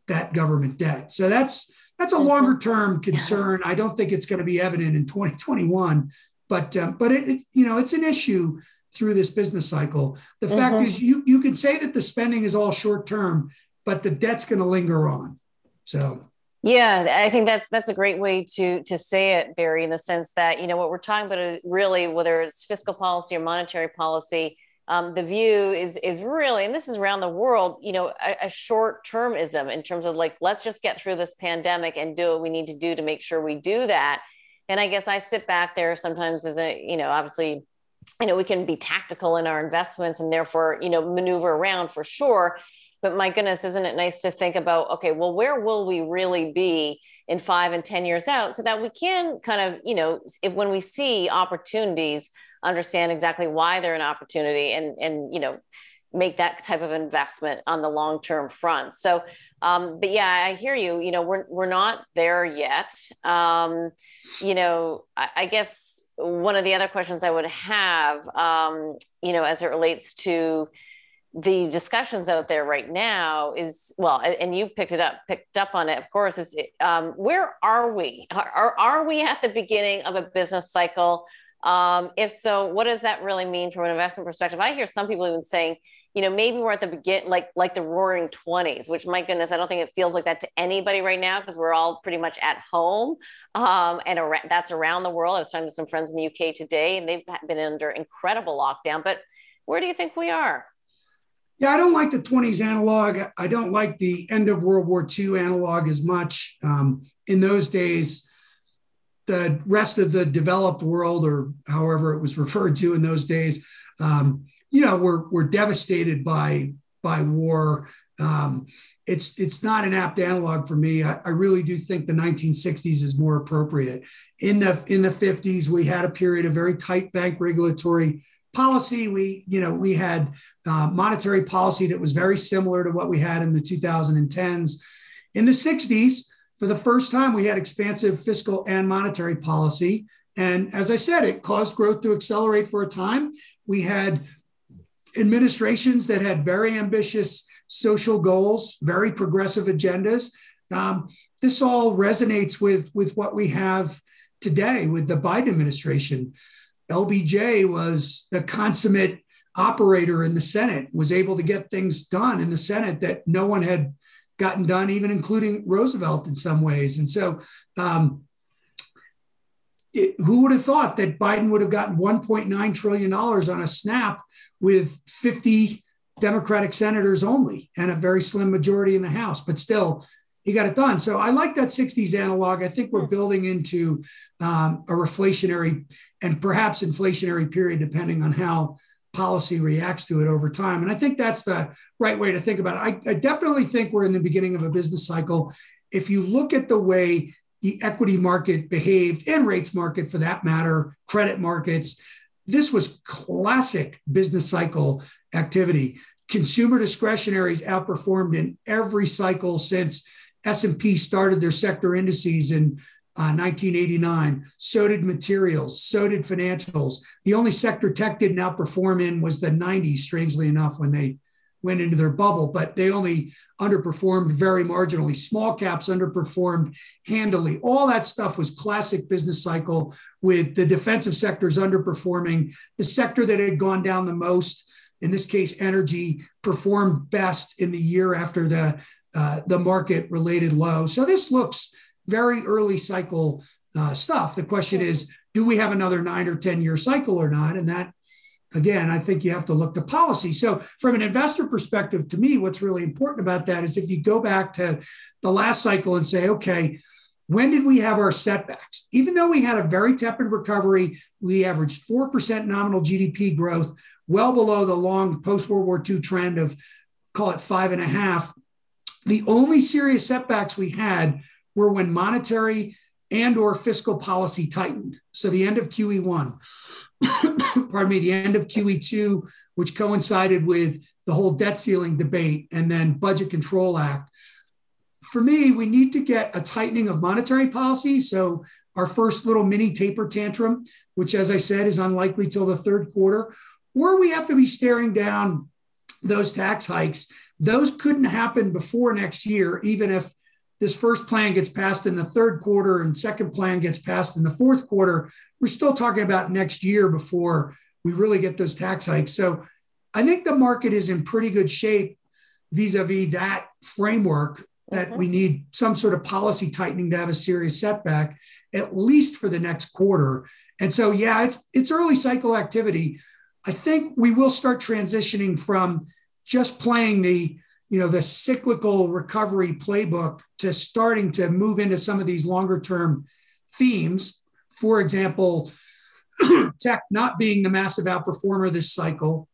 that government debt. So that's that's a longer term concern. I don't think it's going to be evident in 2021, but um, but it, it, you know it's an issue through this business cycle. The mm-hmm. fact is, you you can say that the spending is all short term, but the debt's going to linger on. So yeah, I think that's that's a great way to to say it, Barry, in the sense that you know what we're talking about is really whether it's fiscal policy or monetary policy. Um, the view is is really, and this is around the world, you know, a, a short termism in terms of like let's just get through this pandemic and do what we need to do to make sure we do that. And I guess I sit back there sometimes as a, you know, obviously, you know, we can be tactical in our investments and therefore, you know, maneuver around for sure but my goodness, isn't it nice to think about, okay, well, where will we really be in five and 10 years out so that we can kind of, you know, if when we see opportunities, understand exactly why they're an opportunity and, and, you know, make that type of investment on the long term front. So, um, but yeah, I hear you. You know, we're we're not there yet. Um, you know, I, I, guess one of the other questions I would have, um, you know, as it relates to the discussions out there right now is well and you picked it up picked up on it of course is um, where are we are, are we at the beginning of a business cycle um, if so what does that really mean from an investment perspective i hear some people even saying you know maybe we're at the begin like like the roaring 20s which my goodness i don't think it feels like that to anybody right now because we're all pretty much at home um, and ar- that's around the world i was talking to some friends in the uk today and they've been under incredible lockdown but where do you think we are yeah, I don't like the 20s analog. I don't like the end of World War II analog as much. Um, in those days, the rest of the developed world, or however it was referred to in those days, um, you know, were, were devastated by, by war. Um, it's, it's not an apt analog for me. I, I really do think the 1960s is more appropriate. In the, in the 50s, we had a period of very tight bank regulatory policy. We, you know, we had uh, monetary policy that was very similar to what we had in the 2010s. In the 60s, for the first time, we had expansive fiscal and monetary policy. And as I said, it caused growth to accelerate for a time. We had administrations that had very ambitious social goals, very progressive agendas. Um, this all resonates with, with what we have today with the Biden administration. LBJ was the consummate operator in the Senate, was able to get things done in the Senate that no one had gotten done, even including Roosevelt in some ways. And so, um, it, who would have thought that Biden would have gotten $1.9 trillion on a snap with 50 Democratic senators only and a very slim majority in the House? But still, he got it done. So I like that 60s analog. I think we're hmm. building into um, a reflationary and perhaps inflationary period, depending on how policy reacts to it over time. And I think that's the right way to think about it. I, I definitely think we're in the beginning of a business cycle. If you look at the way the equity market behaved and rates market for that matter, credit markets, this was classic business cycle activity. Consumer discretionary discretionaries outperformed in every cycle since S&P started their sector indices in uh, 1989. So did materials. So did financials. The only sector tech didn't outperform in was the 90s, strangely enough, when they went into their bubble, but they only underperformed very marginally. Small caps underperformed handily. All that stuff was classic business cycle with the defensive sectors underperforming. The sector that had gone down the most, in this case, energy, performed best in the year after the uh, the market related low. So this looks very early cycle uh, stuff. The question is, do we have another nine or 10 year cycle or not? And that, again, I think you have to look to policy. So, from an investor perspective, to me, what's really important about that is if you go back to the last cycle and say, okay, when did we have our setbacks? Even though we had a very tepid recovery, we averaged 4% nominal GDP growth, well below the long post World War II trend of call it five and a half. The only serious setbacks we had were when monetary and or fiscal policy tightened. So the end of QE1, (coughs) pardon me, the end of QE2, which coincided with the whole debt ceiling debate and then Budget Control Act. For me, we need to get a tightening of monetary policy. So our first little mini taper tantrum which, as I said, is unlikely till the third quarter, or we have to be staring down those tax hikes. Those couldn't happen before next year, even if this first plan gets passed in the third quarter and second plan gets passed in the fourth quarter. We're still talking about next year before we really get those tax hikes. So I think the market is in pretty good shape vis-a-vis that framework that mm-hmm. we need some sort of policy tightening to have a serious setback at least for the next quarter and so yeah it's it's early cycle activity i think we will start transitioning from just playing the you know the cyclical recovery playbook to starting to move into some of these longer term themes for example (clears throat) tech not being the massive outperformer this cycle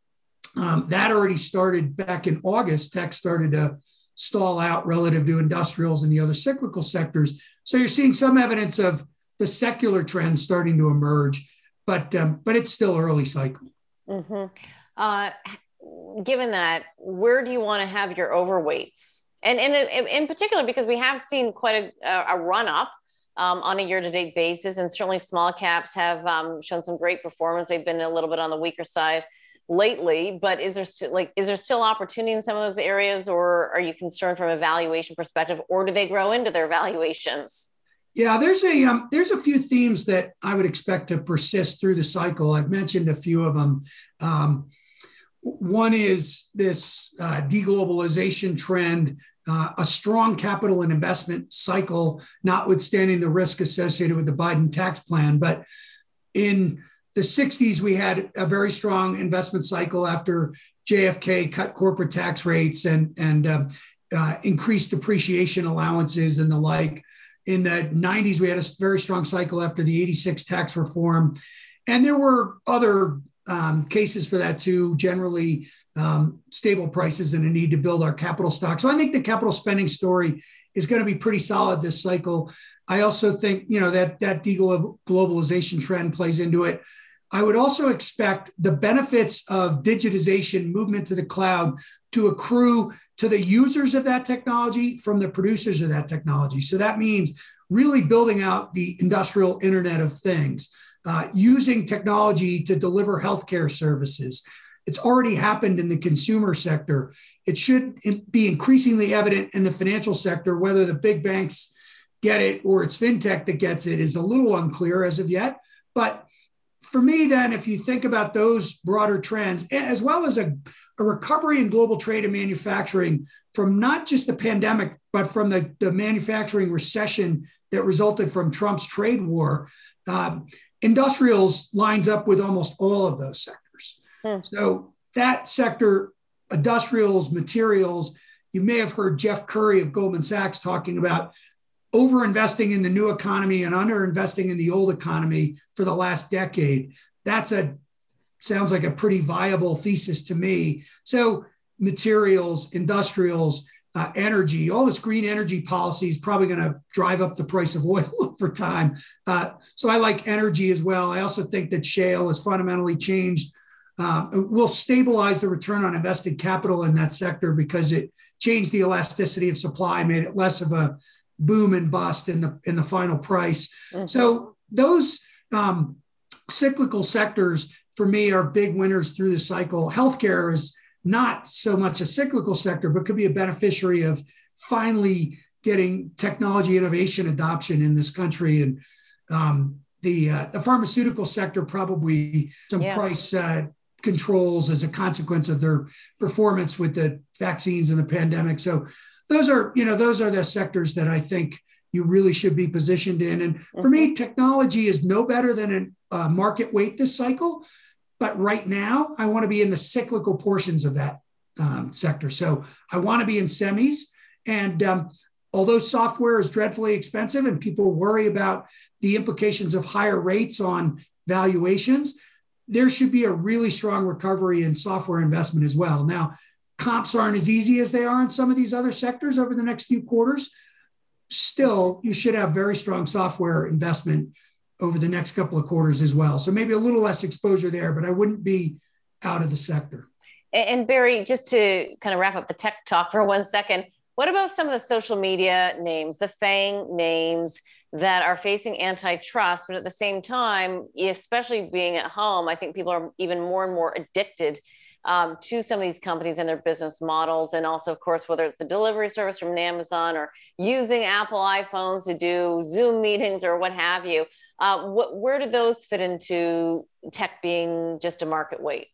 um, that already started back in August. Tech started to stall out relative to industrials and the other cyclical sectors. So you're seeing some evidence of the secular trends starting to emerge, but um, but it's still early cycle. Mm-hmm. Uh, given that, where do you want to have your overweights? And, and in particular, because we have seen quite a, a run up um, on a year to date basis, and certainly small caps have um, shown some great performance. They've been a little bit on the weaker side lately but is there still like is there still opportunity in some of those areas or are you concerned from a valuation perspective or do they grow into their valuations yeah there's a um, there's a few themes that i would expect to persist through the cycle i've mentioned a few of them um, one is this uh, deglobalization trend uh, a strong capital and investment cycle notwithstanding the risk associated with the biden tax plan but in the 60s, we had a very strong investment cycle after JFK cut corporate tax rates and, and uh, uh, increased depreciation allowances and the like. In the 90s, we had a very strong cycle after the 86 tax reform. And there were other um, cases for that too, generally um, stable prices and a need to build our capital stock. So I think the capital spending story is going to be pretty solid this cycle. I also think, you know, that that deglobalization trend plays into it. I would also expect the benefits of digitization, movement to the cloud, to accrue to the users of that technology from the producers of that technology. So that means really building out the industrial Internet of Things, uh, using technology to deliver healthcare services. It's already happened in the consumer sector. It should be increasingly evident in the financial sector, whether the big banks get it or it's fintech that gets it is a little unclear as of yet. But for me, then, if you think about those broader trends, as well as a, a recovery in global trade and manufacturing from not just the pandemic, but from the, the manufacturing recession that resulted from Trump's trade war, um, industrials lines up with almost all of those sectors. Hmm. So that sector, industrials, materials, you may have heard Jeff Currie of Goldman Sachs talking about over investing in the new economy and under investing in the old economy for the last decade. That's a sounds like a pretty viable thesis to me. So materials, industrials, uh, energy, all this green energy policy is probably going to drive up the price of (laughs) oil over time. Uh, so I like energy as well. I also think that shale has fundamentally changed. Um, will stabilize the return on invested capital in that sector because it changed the elasticity of supply, made it less of a boom and bust in the in the final price. Mm-hmm. So those um, cyclical sectors for me are big winners through the cycle. Healthcare is not so much a cyclical sector, but could be a beneficiary of finally getting technology innovation adoption in this country. And um, the uh, the pharmaceutical sector probably some yeah. price uh, controls as a consequence of their performance with the vaccines and the pandemic. So those are you know those are the sectors that I think you really should be positioned in. And for me, mm-hmm. technology is no better than a uh, market weight this cycle. But right now, I want to be in the cyclical portions of that um, sector. So I want to be in semis. And um, although software is dreadfully expensive and people worry about the implications of higher rates on valuations, there should be a really strong recovery in software investment as well. Now, comps aren't as easy as they are in some of these other sectors over the next few quarters, still, you should have very strong software investment over the next couple of quarters as well. So maybe a little less exposure there, but I wouldn't be out of the sector. And Barry, just to kind of wrap up the tech talk for one second, what about some of the social media names, the FANG names? that are facing antitrust, but at the same time, especially being at home, I think people are even more and more addicted um, to some of these companies and their business models. And also, of course, whether it's the delivery service from Amazon or using Apple iPhones to do Zoom meetings or what have you. Uh, what, where do those fit into tech being just a market weight?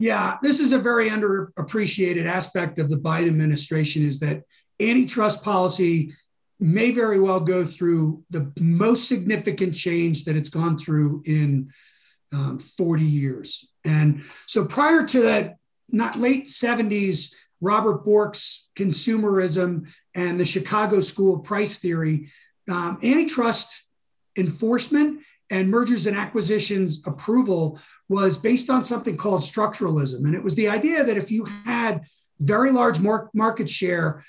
Yeah, this is a very underappreciated aspect of the Biden administration is that antitrust policy may very well go through the most significant change that it's gone through in um, 40 years. And so prior to that, not late 70s, Robert Bork's consumerism and the Chicago School Price Theory, um, antitrust enforcement and mergers and acquisitions approval was based on something called structuralism. And it was the idea that if you had very large mar- market share,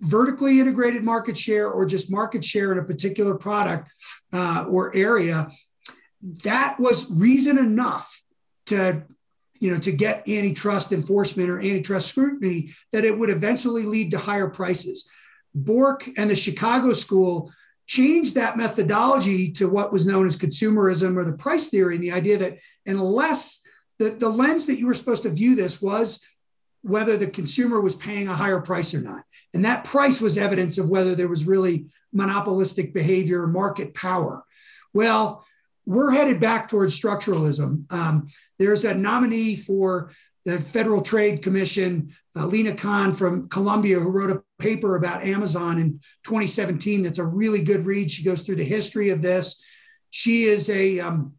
vertically integrated market share, or just market share in a particular product uh, or area, that was reason enough to you know to get antitrust enforcement or antitrust scrutiny that it would eventually lead to higher prices bork and the chicago school changed that methodology to what was known as consumerism or the price theory and the idea that unless the, the lens that you were supposed to view this was whether the consumer was paying a higher price or not and that price was evidence of whether there was really monopolistic behavior market power well we're headed back towards structuralism. Um, there's a nominee for the Federal Trade Commission, uh, Lina Khan from Columbia, who wrote a paper about Amazon in 2017. That's a really good read. She goes through the history of this. She is a, um,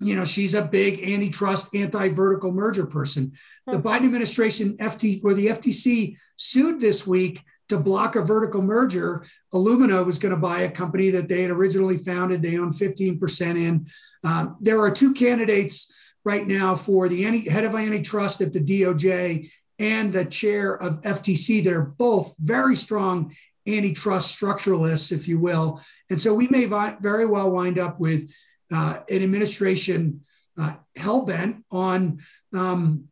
you know, she's a big antitrust, anti-vertical merger person. The hmm. Biden administration, FT, or the FTC sued this week to block a vertical merger, Illumina was going to buy a company that they had originally founded. They own 15% in. Um, there are two candidates right now for the anti, head of antitrust at the DOJ and the chair of FTC that are both very strong antitrust structuralists, if you will. And so we may very well wind up with uh, an administration uh, hell bent on, um,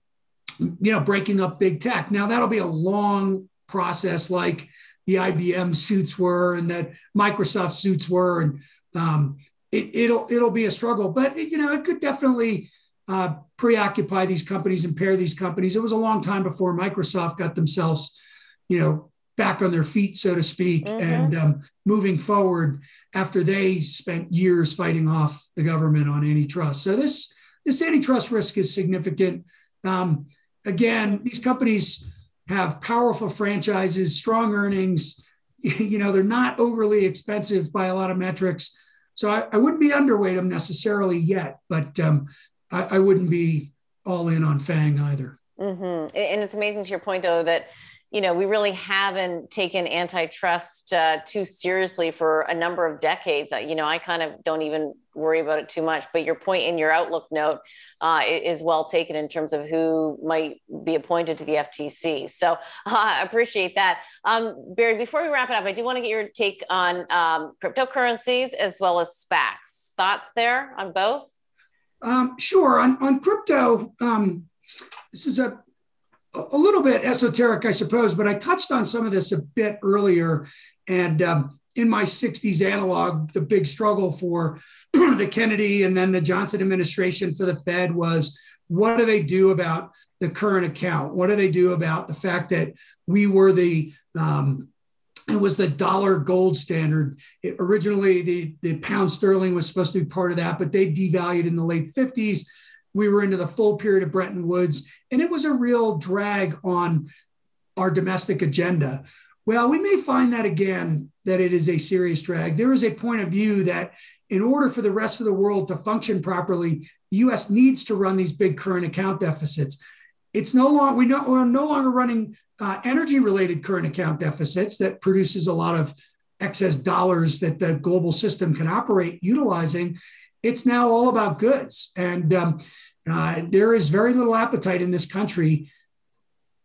you know, breaking up big tech. Now that'll be a long process like the IBM suits were and that Microsoft suits were, and um, it, will it'll be a struggle. But it, you know, it could definitely uh, preoccupy these companies, impair these companies. It was a long time before Microsoft got themselves, you know, back on their feet, so to speak, mm-hmm. and um, moving forward after they spent years fighting off the government on antitrust. So this this antitrust risk is significant. Um, again, these companies have powerful franchises, strong earnings. (laughs) You know, they're not overly expensive by a lot of metrics. So I, I wouldn't be underweight them necessarily yet, but um, I, I, wouldn't be all in on Fang either. Mm-hmm. And it's amazing to your point, though, that you know we really haven't taken antitrust uh, too seriously for a number of decades. You know, I kind of don't even worry about it too much. But your point in your outlook note uh, is well taken in terms of who might be appointed to the FTC. So uh, (laughs) I appreciate that. Um, Barry, before we wrap it up, I do want to get your take on um, cryptocurrencies as well as SPACs. Thoughts there on both? Um, sure. On, on crypto, um, this is a a little bit esoteric, I suppose, but I touched on some of this a bit earlier. And um, in my 60s analog, the big struggle for (clears throat) the Kennedy and then the Johnson administration for the Fed was what do they do about the current account? What do they do about the fact that we were the um, it was the dollar gold standard. It, originally, the, the pound sterling was supposed to be part of that, but they devalued in the late 50s. We were into the full period of Bretton Woods, and it was a real drag on our domestic agenda. Well, we may find that again, that it is a serious drag. There is a point of view that in order for the rest of the world to function properly, the US needs to run these big current account deficits. It's no longer, we we're no longer running uh, energy related current account deficits that produces a lot of excess dollars that the global system can operate utilizing. It's now all about goods. And um, uh, there is very little appetite in this country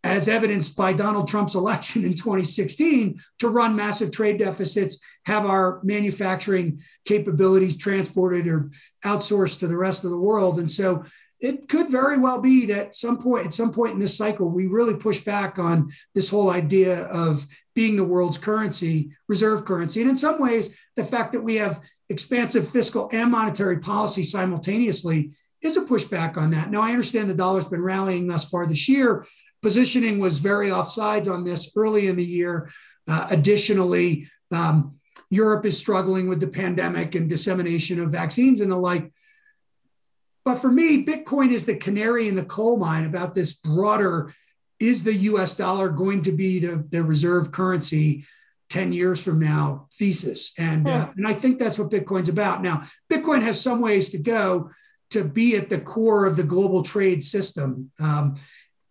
as evidenced by Donald Trump's (laughs) election in 2016, to run massive trade deficits, have our manufacturing capabilities transported or outsourced to the rest of the world. And so it could very well be that some point at some point in this cycle we really push back on this whole idea of being the world's currency reserve currency. And in some ways the fact that we have expansive fiscal and monetary policy simultaneously is a pushback on that. Now i understand the dollar's been rallying thus far this year. Positioning was very offsides on this early in the year. Uh, additionally um, europe is struggling with the pandemic and dissemination of vaccines and the like but for me, Bitcoin is the canary in the coal mine about this broader is the US dollar going to be the, the reserve currency 10 years from now thesis? And, uh, hmm. and I think that's what Bitcoin's about. Now, Bitcoin has some ways to go to be at the core of the global trade system. Um,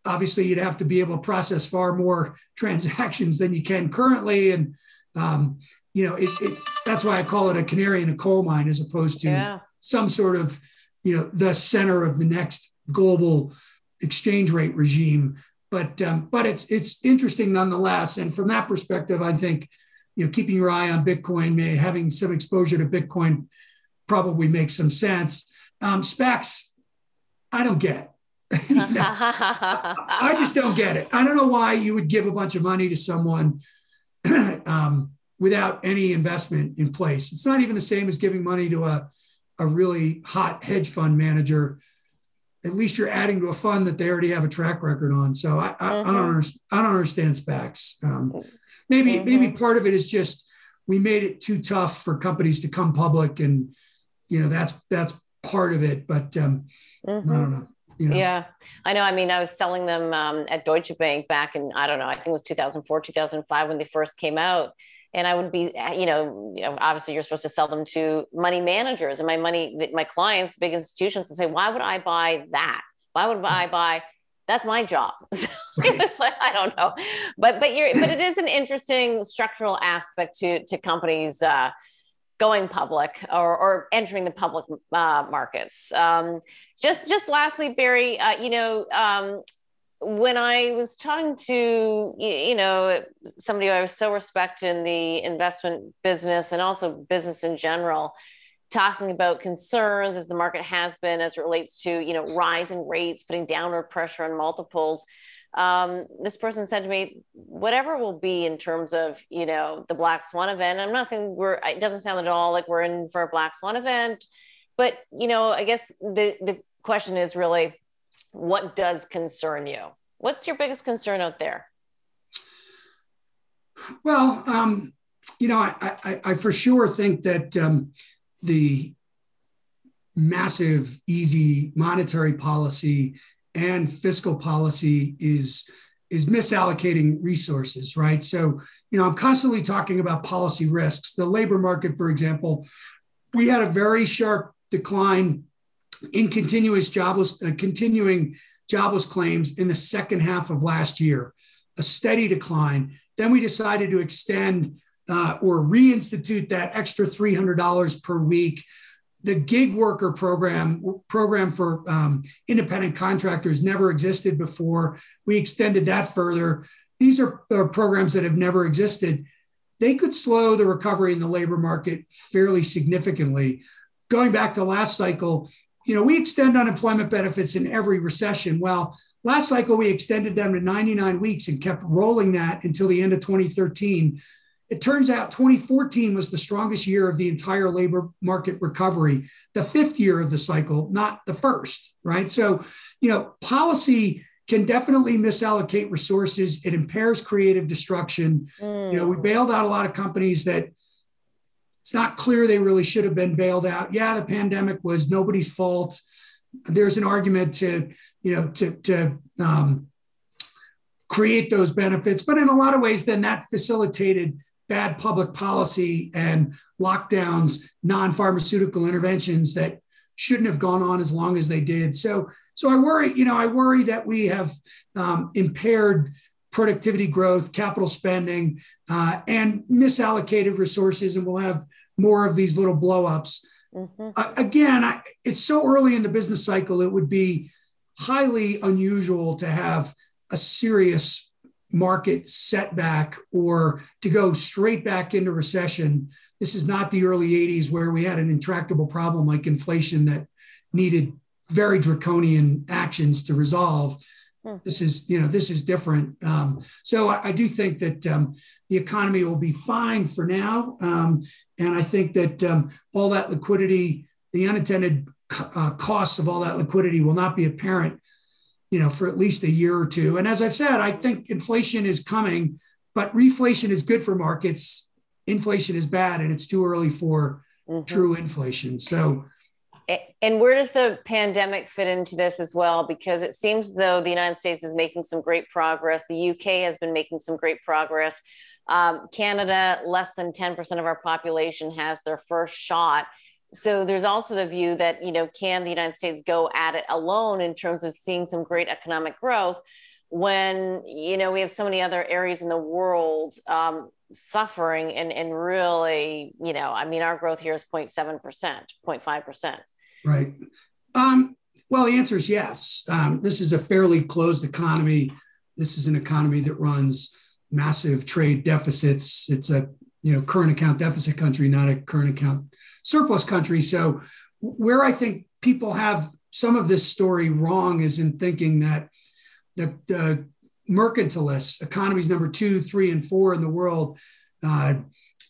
obviously, you'd have to be able to process far more (laughs) transactions than you can currently. And, um, you know, it, it, that's why I call it a canary in a coal mine as opposed to yeah. some sort of you know the center of the next global exchange rate regime. But um, but it's it's interesting nonetheless. And from that perspective, I think you know keeping your eye on Bitcoin, may having some exposure to Bitcoin, probably makes some sense. Um, SPACs, I don't get. (laughs) I just don't get it. I don't know why you would give a bunch of money to someone (clears throat) um, without any investment in place. It's not even the same as giving money to a a really hot hedge fund manager, at least you're adding to a fund that they already have a track record on. So I, I, mm-hmm. I don't understand, I don't understand SPACs. Um, maybe mm-hmm. maybe part of it is just we made it too tough for companies to come public, and you know that's that's part of it. But um, mm-hmm. I don't know. You know? Yeah, I know. I mean, I was selling them um, at Deutsche Bank back in I don't know. I think it was 2004, 2005 when they first came out and I would be, you know, obviously you're supposed to sell them to money managers and my money, my clients, big institutions, and say, why would I buy that? Why would I (laughs) buy? That's my job. (laughs) it's like I don't know, but but you're but it is an interesting structural aspect to to companies uh, going public or or entering the public uh, markets. Um, just just lastly, Barry, uh, you know. Um, when I was talking to you know somebody I was so respect in the investment business and also business in general, talking about concerns as the market has been as it relates to you know rising rates, putting downward pressure on multiples. Um, this person said to me, whatever will be in terms of you know the black swan event. I'm not saying we're. It doesn't sound at all like we're in for a black swan event, but you know I guess the the question is really what does concern you? What's your biggest concern out there? Well, um, you know, I, I, I, for sure think that um, the massive, easy monetary policy and fiscal policy is is misallocating resources, right? So, you know, I'm constantly talking about policy risks. The labor market, for example, we had a very sharp decline in continuous jobless, uh, continuing jobless claims in the second half of last year, a steady decline. Then we decided to extend uh, or reinstitute that extra $300 per week. The gig worker program program for um, independent contractors never existed before. We extended that further. These are, are programs that have never existed. They could slow the recovery in the labor market fairly significantly. Going back to last cycle, you know, we extend unemployment benefits in every recession. Well, last cycle we extended them to 99 weeks and kept rolling that until the end of 2013. It turns out 2014 was the strongest year of the entire labor market recovery, the fifth year of the cycle, not the first, right? So, you know, policy can definitely misallocate resources. It impairs creative destruction. Mm. You know, we mm. bailed out a lot of companies that it's not clear they really should have been bailed out. Yeah, the pandemic was nobody's fault. There's an argument to, you know, to, to um, create those benefits, but in a lot of ways, then that facilitated bad public policy and lockdowns, non-pharmaceutical interventions that shouldn't have gone on as long as they did. So, so I worry, you know, I worry that we have um, impaired productivity growth, capital spending, uh, and misallocated resources, and we'll have more of these little blowups. Mm-hmm. Uh, again, I, it's so early in the business cycle, it would be highly unusual to have a serious market setback or to go straight back into recession. This is not the early 80s where we had an intractable problem like inflation that needed very draconian actions to resolve. Hmm. This is, you know, this is different. Um, so I, I, do think that um, the economy will be fine for now, um, and I think that um, all that liquidity, the unintended uh, costs of all that liquidity, will not be apparent, you know, for at least a year or two. And as I've said, I think inflation is coming, but reflation is good for markets. Inflation is bad, and it's too early for mm-hmm. true inflation. So and where does the pandemic fit into this as well? Because it seems though the United States is making some great progress. The UK has been making some great progress. Um, Canada, less than 10% of our population has their first shot. So there's also the view that, you know, can the United States go at it alone in terms of seeing some great economic growth when, you know, we have so many other areas in the world um, suffering and, and really, you know, I mean, our growth here is 0.7%, 0.5%. Right. Um, well, the answer is yes. Um, this is a fairly closed economy. This is an economy that runs massive trade deficits. It's a you know current account deficit country, not a current account surplus country. So where I think people have some of this story wrong is in thinking that the, the mercantilists, economies number two, three, and four in the world, uh,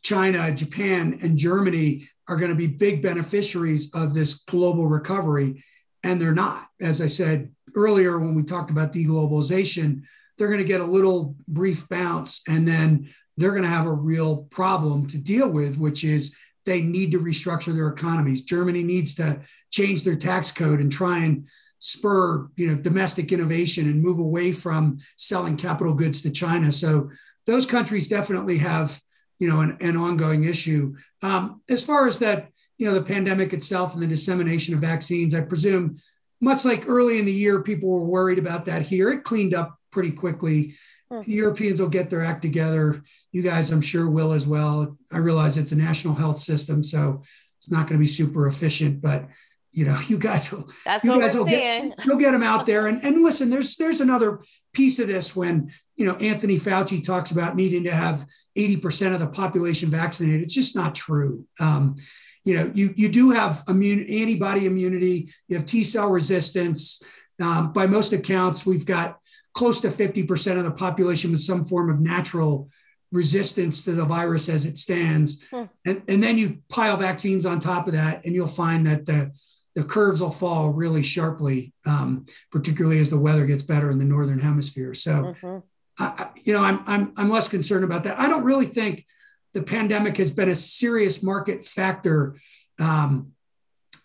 China, Japan, and Germany are going to be big beneficiaries of this global recovery. And they're not. As I said earlier, when we talked about deglobalization, they're going to get a little brief bounce and then they're going to have a real problem to deal with, which is they need to restructure their economies. Germany needs to change their tax code and try and spur you know domestic innovation and move away from selling capital goods to China. So those countries definitely have you know, an, an ongoing issue. Um, as far as that, you know, the pandemic itself and the dissemination of vaccines, I presume, much like early in the year, people were worried about that here. It cleaned up pretty quickly. Mm-hmm. The Europeans will get their act together. You guys, I'm sure, will as well. I realize it's a national health system, so it's not going to be super efficient, but you know, you guys will. That's you what guys will seeing. Get, you'll get them out there, and and listen. There's there's another piece of this when you know Anthony Fauci talks about needing to have 80% of the population vaccinated. It's just not true. Um, you know, you you do have immune antibody immunity. You have T cell resistance. Um, by most accounts, we've got close to 50% of the population with some form of natural resistance to the virus as it stands. Hmm. And, and then you pile vaccines on top of that, and you'll find that the the curves will fall really sharply, um, particularly as the weather gets better in the northern hemisphere. So, mm-hmm. I, you know, I'm, I'm I'm less concerned about that. I don't really think the pandemic has been a serious market factor um,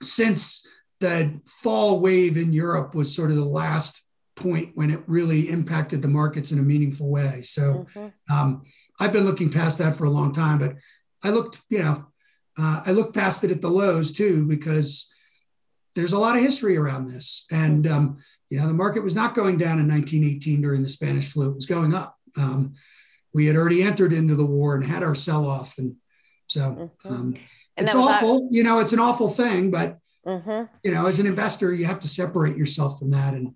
since the fall wave in Europe was sort of the last point when it really impacted the markets in a meaningful way. So, mm-hmm. um, I've been looking past that for a long time, but I looked, you know, uh, I looked past it at the lows too because there's a lot of history around this. And, um, you know, the market was not going down in 1918 during the Spanish flu, it was going up. Um, we had already entered into the war and had our sell off. And so mm-hmm. um, and it's awful. You know, it's an awful thing, but, mm-hmm. you know, as an investor, you have to separate yourself from that and,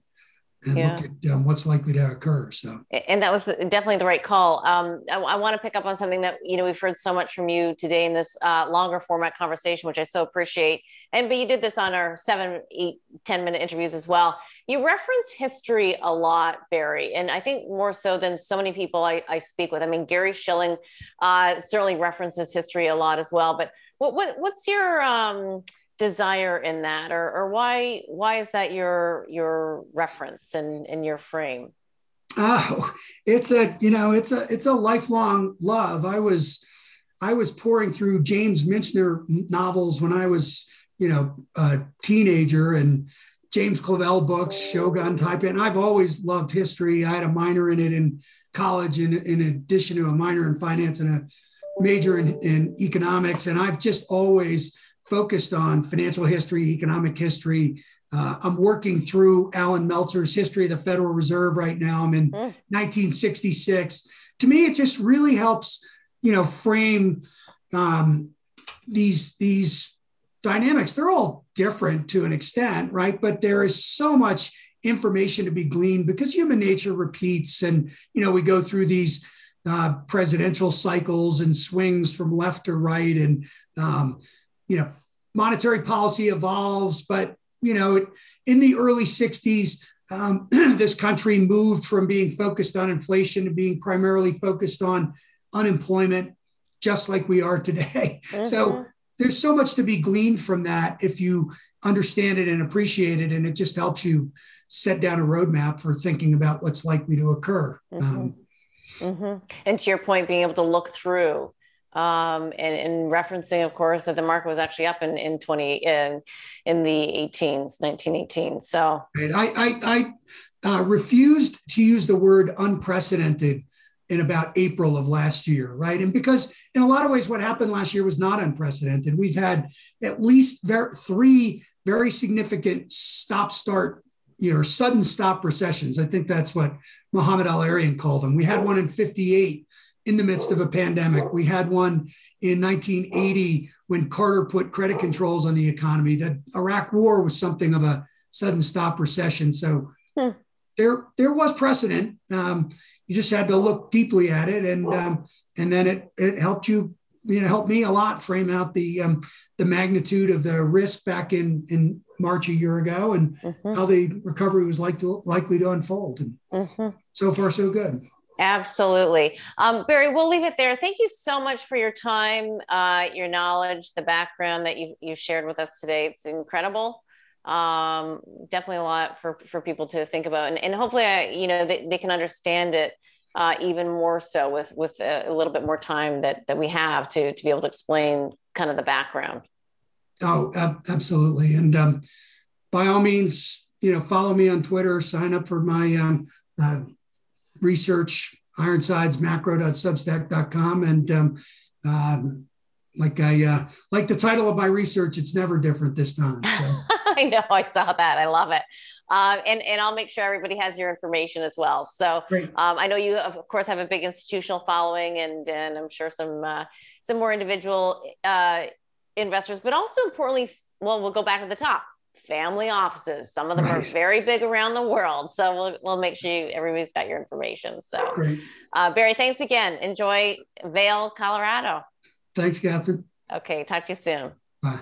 and yeah. look at um, what's likely to occur. So, and that was definitely the right call. Um, I, I want to pick up on something that you know we've heard so much from you today in this uh, longer format conversation, which I so appreciate. And but you did this on our seven, eight, ten minute interviews as well. You reference history a lot, Barry, and I think more so than so many people I, I speak with. I mean, Gary Shilling uh, certainly references history a lot as well. But what, what what's your um, desire in that or, or why why is that your your reference and in, in your frame? Oh it's a you know it's a it's a lifelong love. I was i was pouring through james michener novels when i was you know a teenager and james clavell books shogun type and i've always loved history. I had a minor in it in college in, in addition to a minor in finance and a major in, in economics. And i've just always focused on financial history, economic history. Uh, I'm working through Allan Meltzer's History of the Federal Reserve right now. I'm in mm. 1966. To me, it just really helps, you know, frame um, these these dynamics. They're all different to an extent, right? But there is so much information to be gleaned because human nature repeats, and you know, we go through these. Uh, presidential cycles and swings from left to right, and um, you know, monetary policy evolves, but you know, in the early 60s, um, (clears throat) this country moved from being focused on inflation to being primarily focused on unemployment, just like we are today. (laughs) Mm-hmm. So there's so much to be gleaned from that if you understand it and appreciate it. And it just helps you set down a roadmap for thinking about what's likely to occur. Mm-hmm. Um, mm-hmm. And to your point, being able to look through um, and, and, referencing, of course, that the market was actually up in, in 20 in, in the 18s, 1918. So I, I, I uh, refused to use the word unprecedented in about April of last year, right? And because in a lot of ways, what happened last year was not unprecedented. We've had at least ver- three very significant stop start, you know, sudden stop recessions. I think that's what Mohamed El-Erian called them. We had one in 58 in the midst of a pandemic. We had one in 1980 when Carter put credit controls on the economy. The Iraq War was something of a sudden stop recession. So hmm. there, there was precedent. Um, you just had to look deeply at it, and um, and then it it helped you. You know, helped me a lot frame out the um, the magnitude of the risk back in in March a year ago, and mm-hmm. how the recovery was like to, likely to unfold. And mm-hmm. so far, so good. Absolutely. Um, Barry, we'll leave it there. Thank you so much for your time, uh, your knowledge, the background that you've, you've shared with us today. It's incredible. Um, definitely a lot for, for people to think about. And, and hopefully, I, you know, they, they can understand it uh, even more so with, with a, a, little bit more time that, that we have to, to be able to explain kind of the background. Oh, ab- absolutely. And um, by all means, you know, follow me on Twitter, sign up for my um, uh, research Ironsides ironsidesmacro.substack.com and um, um, like I uh, like the title of my research, it's never different this time. So. (laughs) I know, I saw that. I love it. Uh, and and I'll make sure everybody has your information as well. So um, I know you, of course, have a big institutional following, and and I'm sure some uh, some more individual uh, investors, but also importantly, well, we'll go back to the top family offices. Some of them right. are very big around the world. So we'll, we'll make sure you, everybody's got your information. So. Uh, Barry, thanks again. Enjoy Vail, Colorado. Thanks, Catherine. Okay. Talk to you soon. Bye.